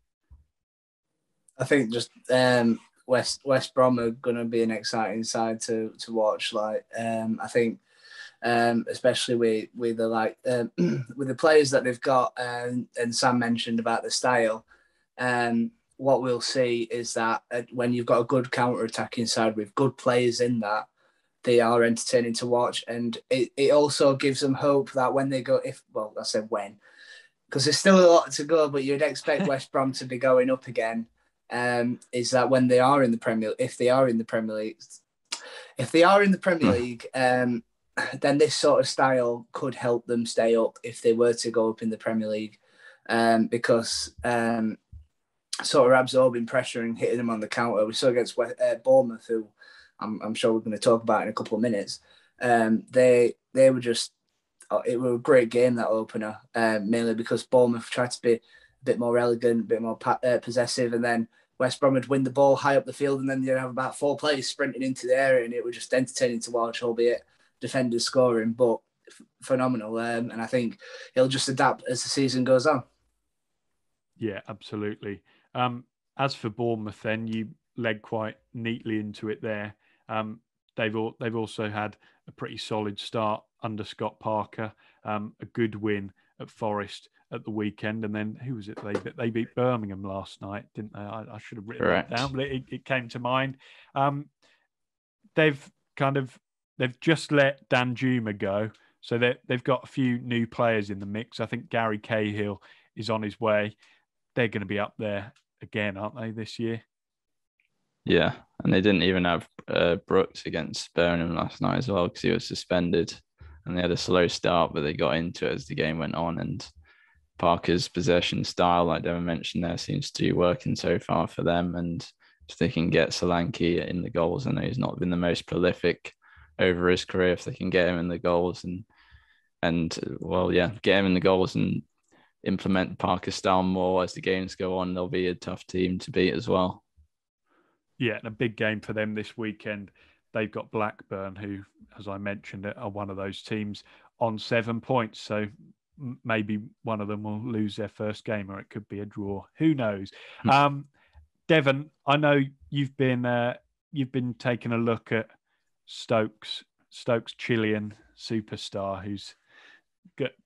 I think just um, West West Brom are going to be an exciting side to to watch. Like um, I think, um, especially with with the like um, with the players that they've got, and and Sam mentioned about the style. Um, what we'll see is that uh, when you've got a good counter attacking side with good players in that, they are entertaining to watch, and it, it also gives them hope that when they go, if well, I said when, because there's still a lot to go, but you'd expect West Brom to be going up again. Um, is that when they are in the Premier, if they are in the Premier League, if they are in the Premier hmm. League, um, then this sort of style could help them stay up if they were to go up in the Premier League, um, because um, sort of absorbing pressure and hitting them on the counter. We saw against uh, Bournemouth, who I'm, I'm, sure we're going to talk about in a couple of minutes. Um, they they were just uh, it was a great game that opener, um, mainly because Bournemouth tried to be a bit more elegant, a bit more pa- uh, possessive, and then West Brom would win the ball high up the field, and then you'd have about four players sprinting into the area, and it was just entertaining to watch, albeit defenders scoring, but f- phenomenal. Um, and I think he'll just adapt as the season goes on. Yeah, absolutely. Um, as for Bournemouth, then you led quite neatly into it there. Um, they've all, they've also had a pretty solid start under Scott Parker, um, a good win at Forest at the weekend, and then who was it? They they beat Birmingham last night, didn't they? I, I should have written Correct. it down, but it, it came to mind. Um, they've kind of they've just let Danjuma go, so they they've got a few new players in the mix. I think Gary Cahill is on his way. They're going to be up there again, aren't they, this year? Yeah, and they didn't even have uh, Brooks against Birmingham last night as well because he was suspended, and they had a slow start, but they got into it as the game went on. And Parker's possession style, like Devon mentioned, there seems to be working so far for them. And if they can get Solanke in the goals, I know he's not been the most prolific over his career. If they can get him in the goals and and well, yeah, get him in the goals and implement Parker style more as the games go on, they'll be a tough team to beat as well. Yeah, and a big game for them this weekend. They've got Blackburn, who, as I mentioned, are one of those teams on seven points. So maybe one of them will lose their first game, or it could be a draw. Who knows? Hmm. um, Devon, I know you've been uh, you've been taking a look at Stokes, Stokes Chilean superstar, who's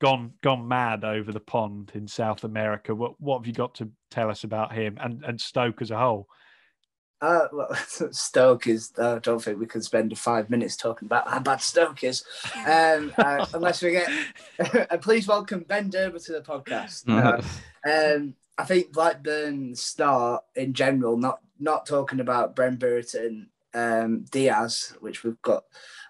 gone gone mad over the pond in South America. What what have you got to tell us about him and and Stoke as a whole? Uh, well, Stoke is. Uh, I don't think we can spend five minutes talking about how bad Stoke is, um, uh, unless we get. and please welcome Ben Derber to the podcast. Uh, um, I think Blackburn start in general, not not talking about Brent Brereton um, Diaz, which we've got.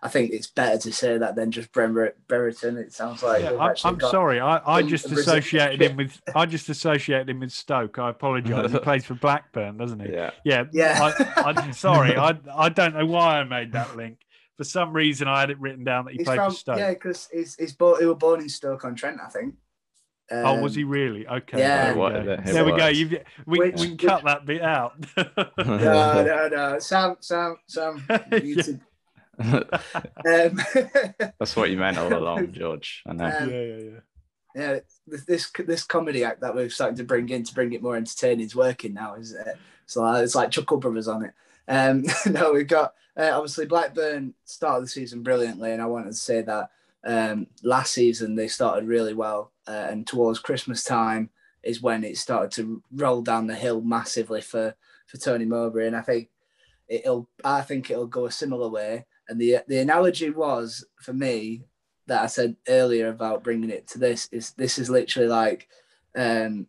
I think it's better to say that than just Brereton. It sounds like. Yeah, I, am sorry. I, I just associated him with. I just associated him with Stoke. I apologise. he plays for Blackburn, doesn't he? Yeah. Yeah. Yeah. I, am sorry. I I don't know why I made that link. For some reason, I had it written down that he he's played from, for Stoke. Yeah, because he's he's born, he was born in Stoke on Trent, I think. Um, oh, was he really? Okay. Yeah. There we go. There we, go. You've, we, Which, we can cut that bit out. no, no, no. Sam, Sam, Sam. um, That's what you meant all along, George. I know. Um, yeah, yeah, yeah. Yeah, this this comedy act that we're starting to bring in to bring it more entertaining is working now, isn't it? So it's like Chuckle Brothers on it. Um, no, we've got uh, obviously Blackburn started the season brilliantly, and I wanted to say that um, last season they started really well, uh, and towards Christmas time is when it started to roll down the hill massively for for Tony Mowbray, and I think it'll I think it'll go a similar way. And the the analogy was for me that I said earlier about bringing it to this is this is literally like um,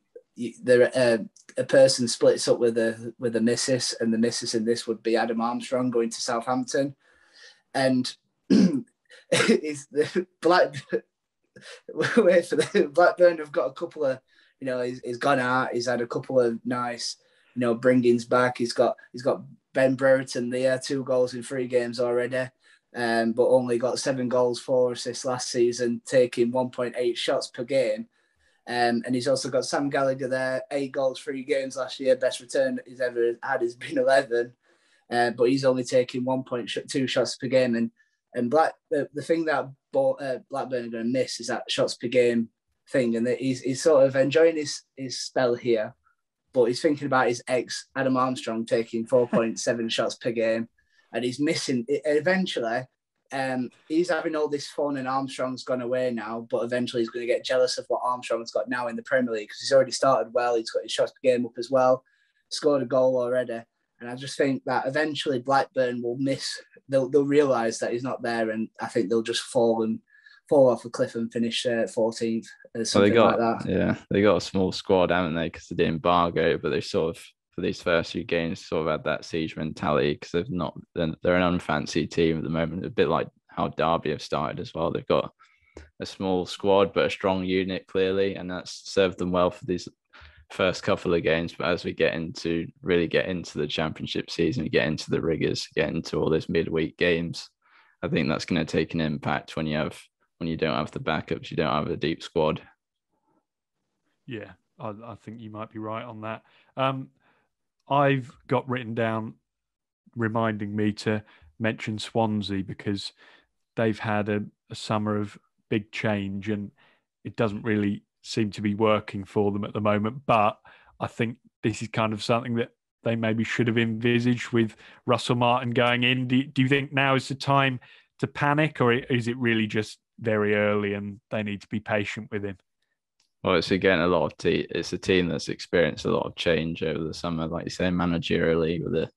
there uh, a person splits up with a with a missus, and the missus in this would be Adam Armstrong going to Southampton, and is the Black wait for the Blackburn have got a couple of you know he's, he's gone out, he's had a couple of nice you know bringings back. He's got he's got Ben Brereton there, two goals in three games already. Um, but only got seven goals, four assists last season, taking 1.8 shots per game. Um, and he's also got Sam Gallagher there, eight goals, three games last year. Best return he's ever had has been 11. Uh, but he's only taking 1.2 shots per game. And and Black the, the thing that bought, uh, Blackburn are going to miss is that shots per game thing. And he's, he's sort of enjoying his, his spell here, but he's thinking about his ex, Adam Armstrong, taking 4.7 shots per game. And he's missing it. Eventually, um, he's having all this fun and Armstrong's gone away now, but eventually he's going to get jealous of what Armstrong's got now in the Premier League because he's already started well. He's got his shots per game up as well, scored a goal already. And I just think that eventually Blackburn will miss, they'll, they'll realise that he's not there. And I think they'll just fall and fall off a cliff and finish uh, 14th or something well, they got, like that. Yeah, they got a small squad, haven't they? Because they did embargo, but they sort of, for these first few games, sort of had that siege mentality because they've not, they're, they're an unfancy team at the moment, a bit like how Derby have started as well. They've got a small squad, but a strong unit clearly, and that's served them well for these first couple of games. But as we get into really get into the championship season, we get into the rigors, get into all those midweek games, I think that's going to take an impact when you have when you don't have the backups, you don't have a deep squad. Yeah, I, I think you might be right on that. Um, I've got written down reminding me to mention Swansea because they've had a, a summer of big change and it doesn't really seem to be working for them at the moment. But I think this is kind of something that they maybe should have envisaged with Russell Martin going in. Do, do you think now is the time to panic, or is it really just very early and they need to be patient with him? Well, it's again a lot of te- it's a team that's experienced a lot of change over the summer, like you say, managerially with the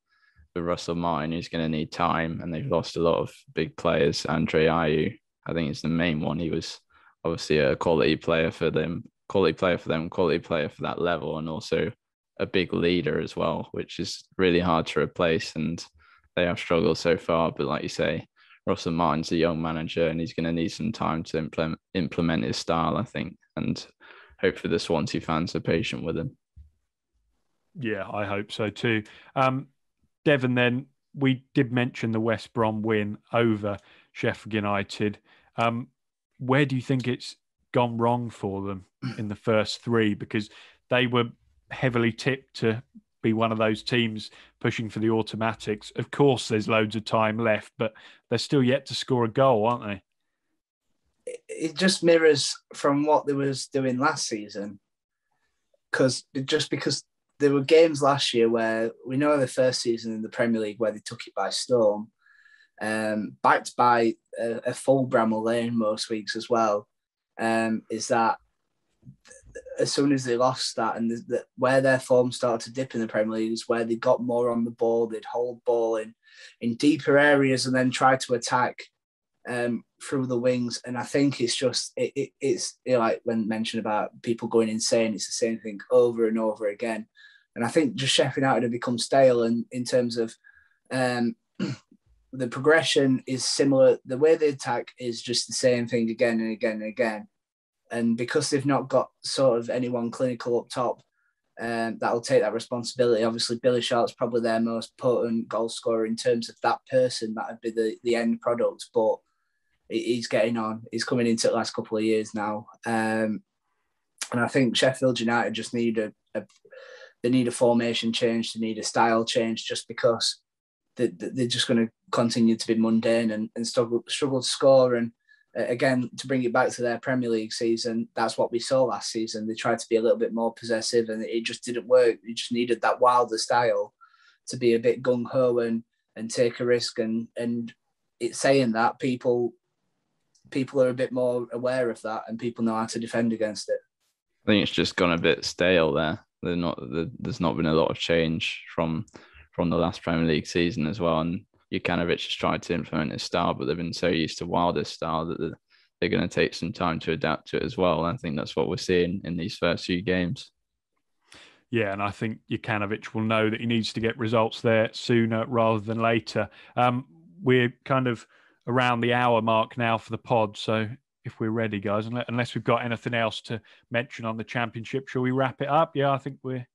with Russell Martin, who's going to need time, and they've lost a lot of big players. Andre Ayew, I think, is the main one. He was obviously a quality player for them, quality player for them, quality player for that level, and also a big leader as well, which is really hard to replace. And they have struggled so far. But like you say, Russell Martin's a young manager, and he's going to need some time to implement implement his style, I think, and hopefully the Swansea fans are patient with him. Yeah, I hope so too. Um, Devon, then we did mention the West Brom win over Sheffield United. Um, where do you think it's gone wrong for them in the first three? Because they were heavily tipped to be one of those teams pushing for the automatics. Of course, there's loads of time left, but they're still yet to score a goal, aren't they? It just mirrors from what they was doing last season. Because just because there were games last year where we know the first season in the Premier League where they took it by storm, um, backed by a, a, full Bramall Lane most weeks as well, um, is that as soon as they lost that and the, the, where their form started to dip in the Premier League is where they got more on the ball, they'd hold ball in, in deeper areas and then try to attack um, through the wings. And I think it's just, it, it, it's you know, like when mentioned about people going insane, it's the same thing over and over again. And I think just Sheffield United have become stale and in, terms of um, the progression is similar. The way they attack is just the same thing again and again and again. And because they've not got sort of anyone clinical up top um, that'll take that responsibility, obviously Billy Sharp's probably their most potent goal scorer in terms of that person that would be the, the end product. But he's getting on. He's coming into the last couple of years now. Um, and I think Sheffield United just need a, a they need a formation change, they need a style change, just because they, they're just going to continue to be mundane and, and struggle, struggle to score. And uh, again, to bring it back to their Premier League season, that's what we saw last season. They tried to be a little bit more possessive, and it just didn't work. You just needed that wilder style to be a bit gung ho and and take a risk. And and it's saying that people people are a bit more aware of that, and people know how to defend against it. I think it's just gone a bit stale there. They're not. There's not been a lot of change from from the last Premier League season as well. And Jokanovic has tried to implement his style, but they've been so used to Wilder's style that they're, they're going to take some time to adapt to it as well. And I think that's what we're seeing in these first few games. Yeah, and I think Jokanovic will know that he needs to get results there sooner rather than later. Um, we're kind of around the hour mark now for the pod, so if we're ready, guys, unless we've got anything else to mention on the championship, shall we wrap it up? Yeah, I think we're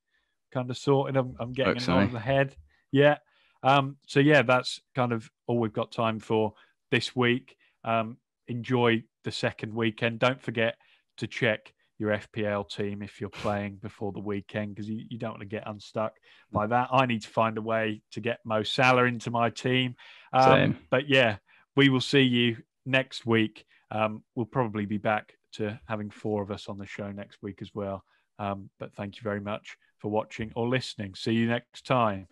kind of sorted. I'm, I'm getting it on the head. Yeah. Um, so yeah, that's kind of all we've got time for this week. Um, enjoy the second weekend. Don't forget to check your FPL team if you're playing before the weekend because you, you don't want to get unstuck by that. I need to find a way to get Mo Salah into my team. Um, but yeah, we will see you next week. Um, we'll probably be back to having four of us on the show next week as well. Um, but thank you very much for watching or listening. See you next time.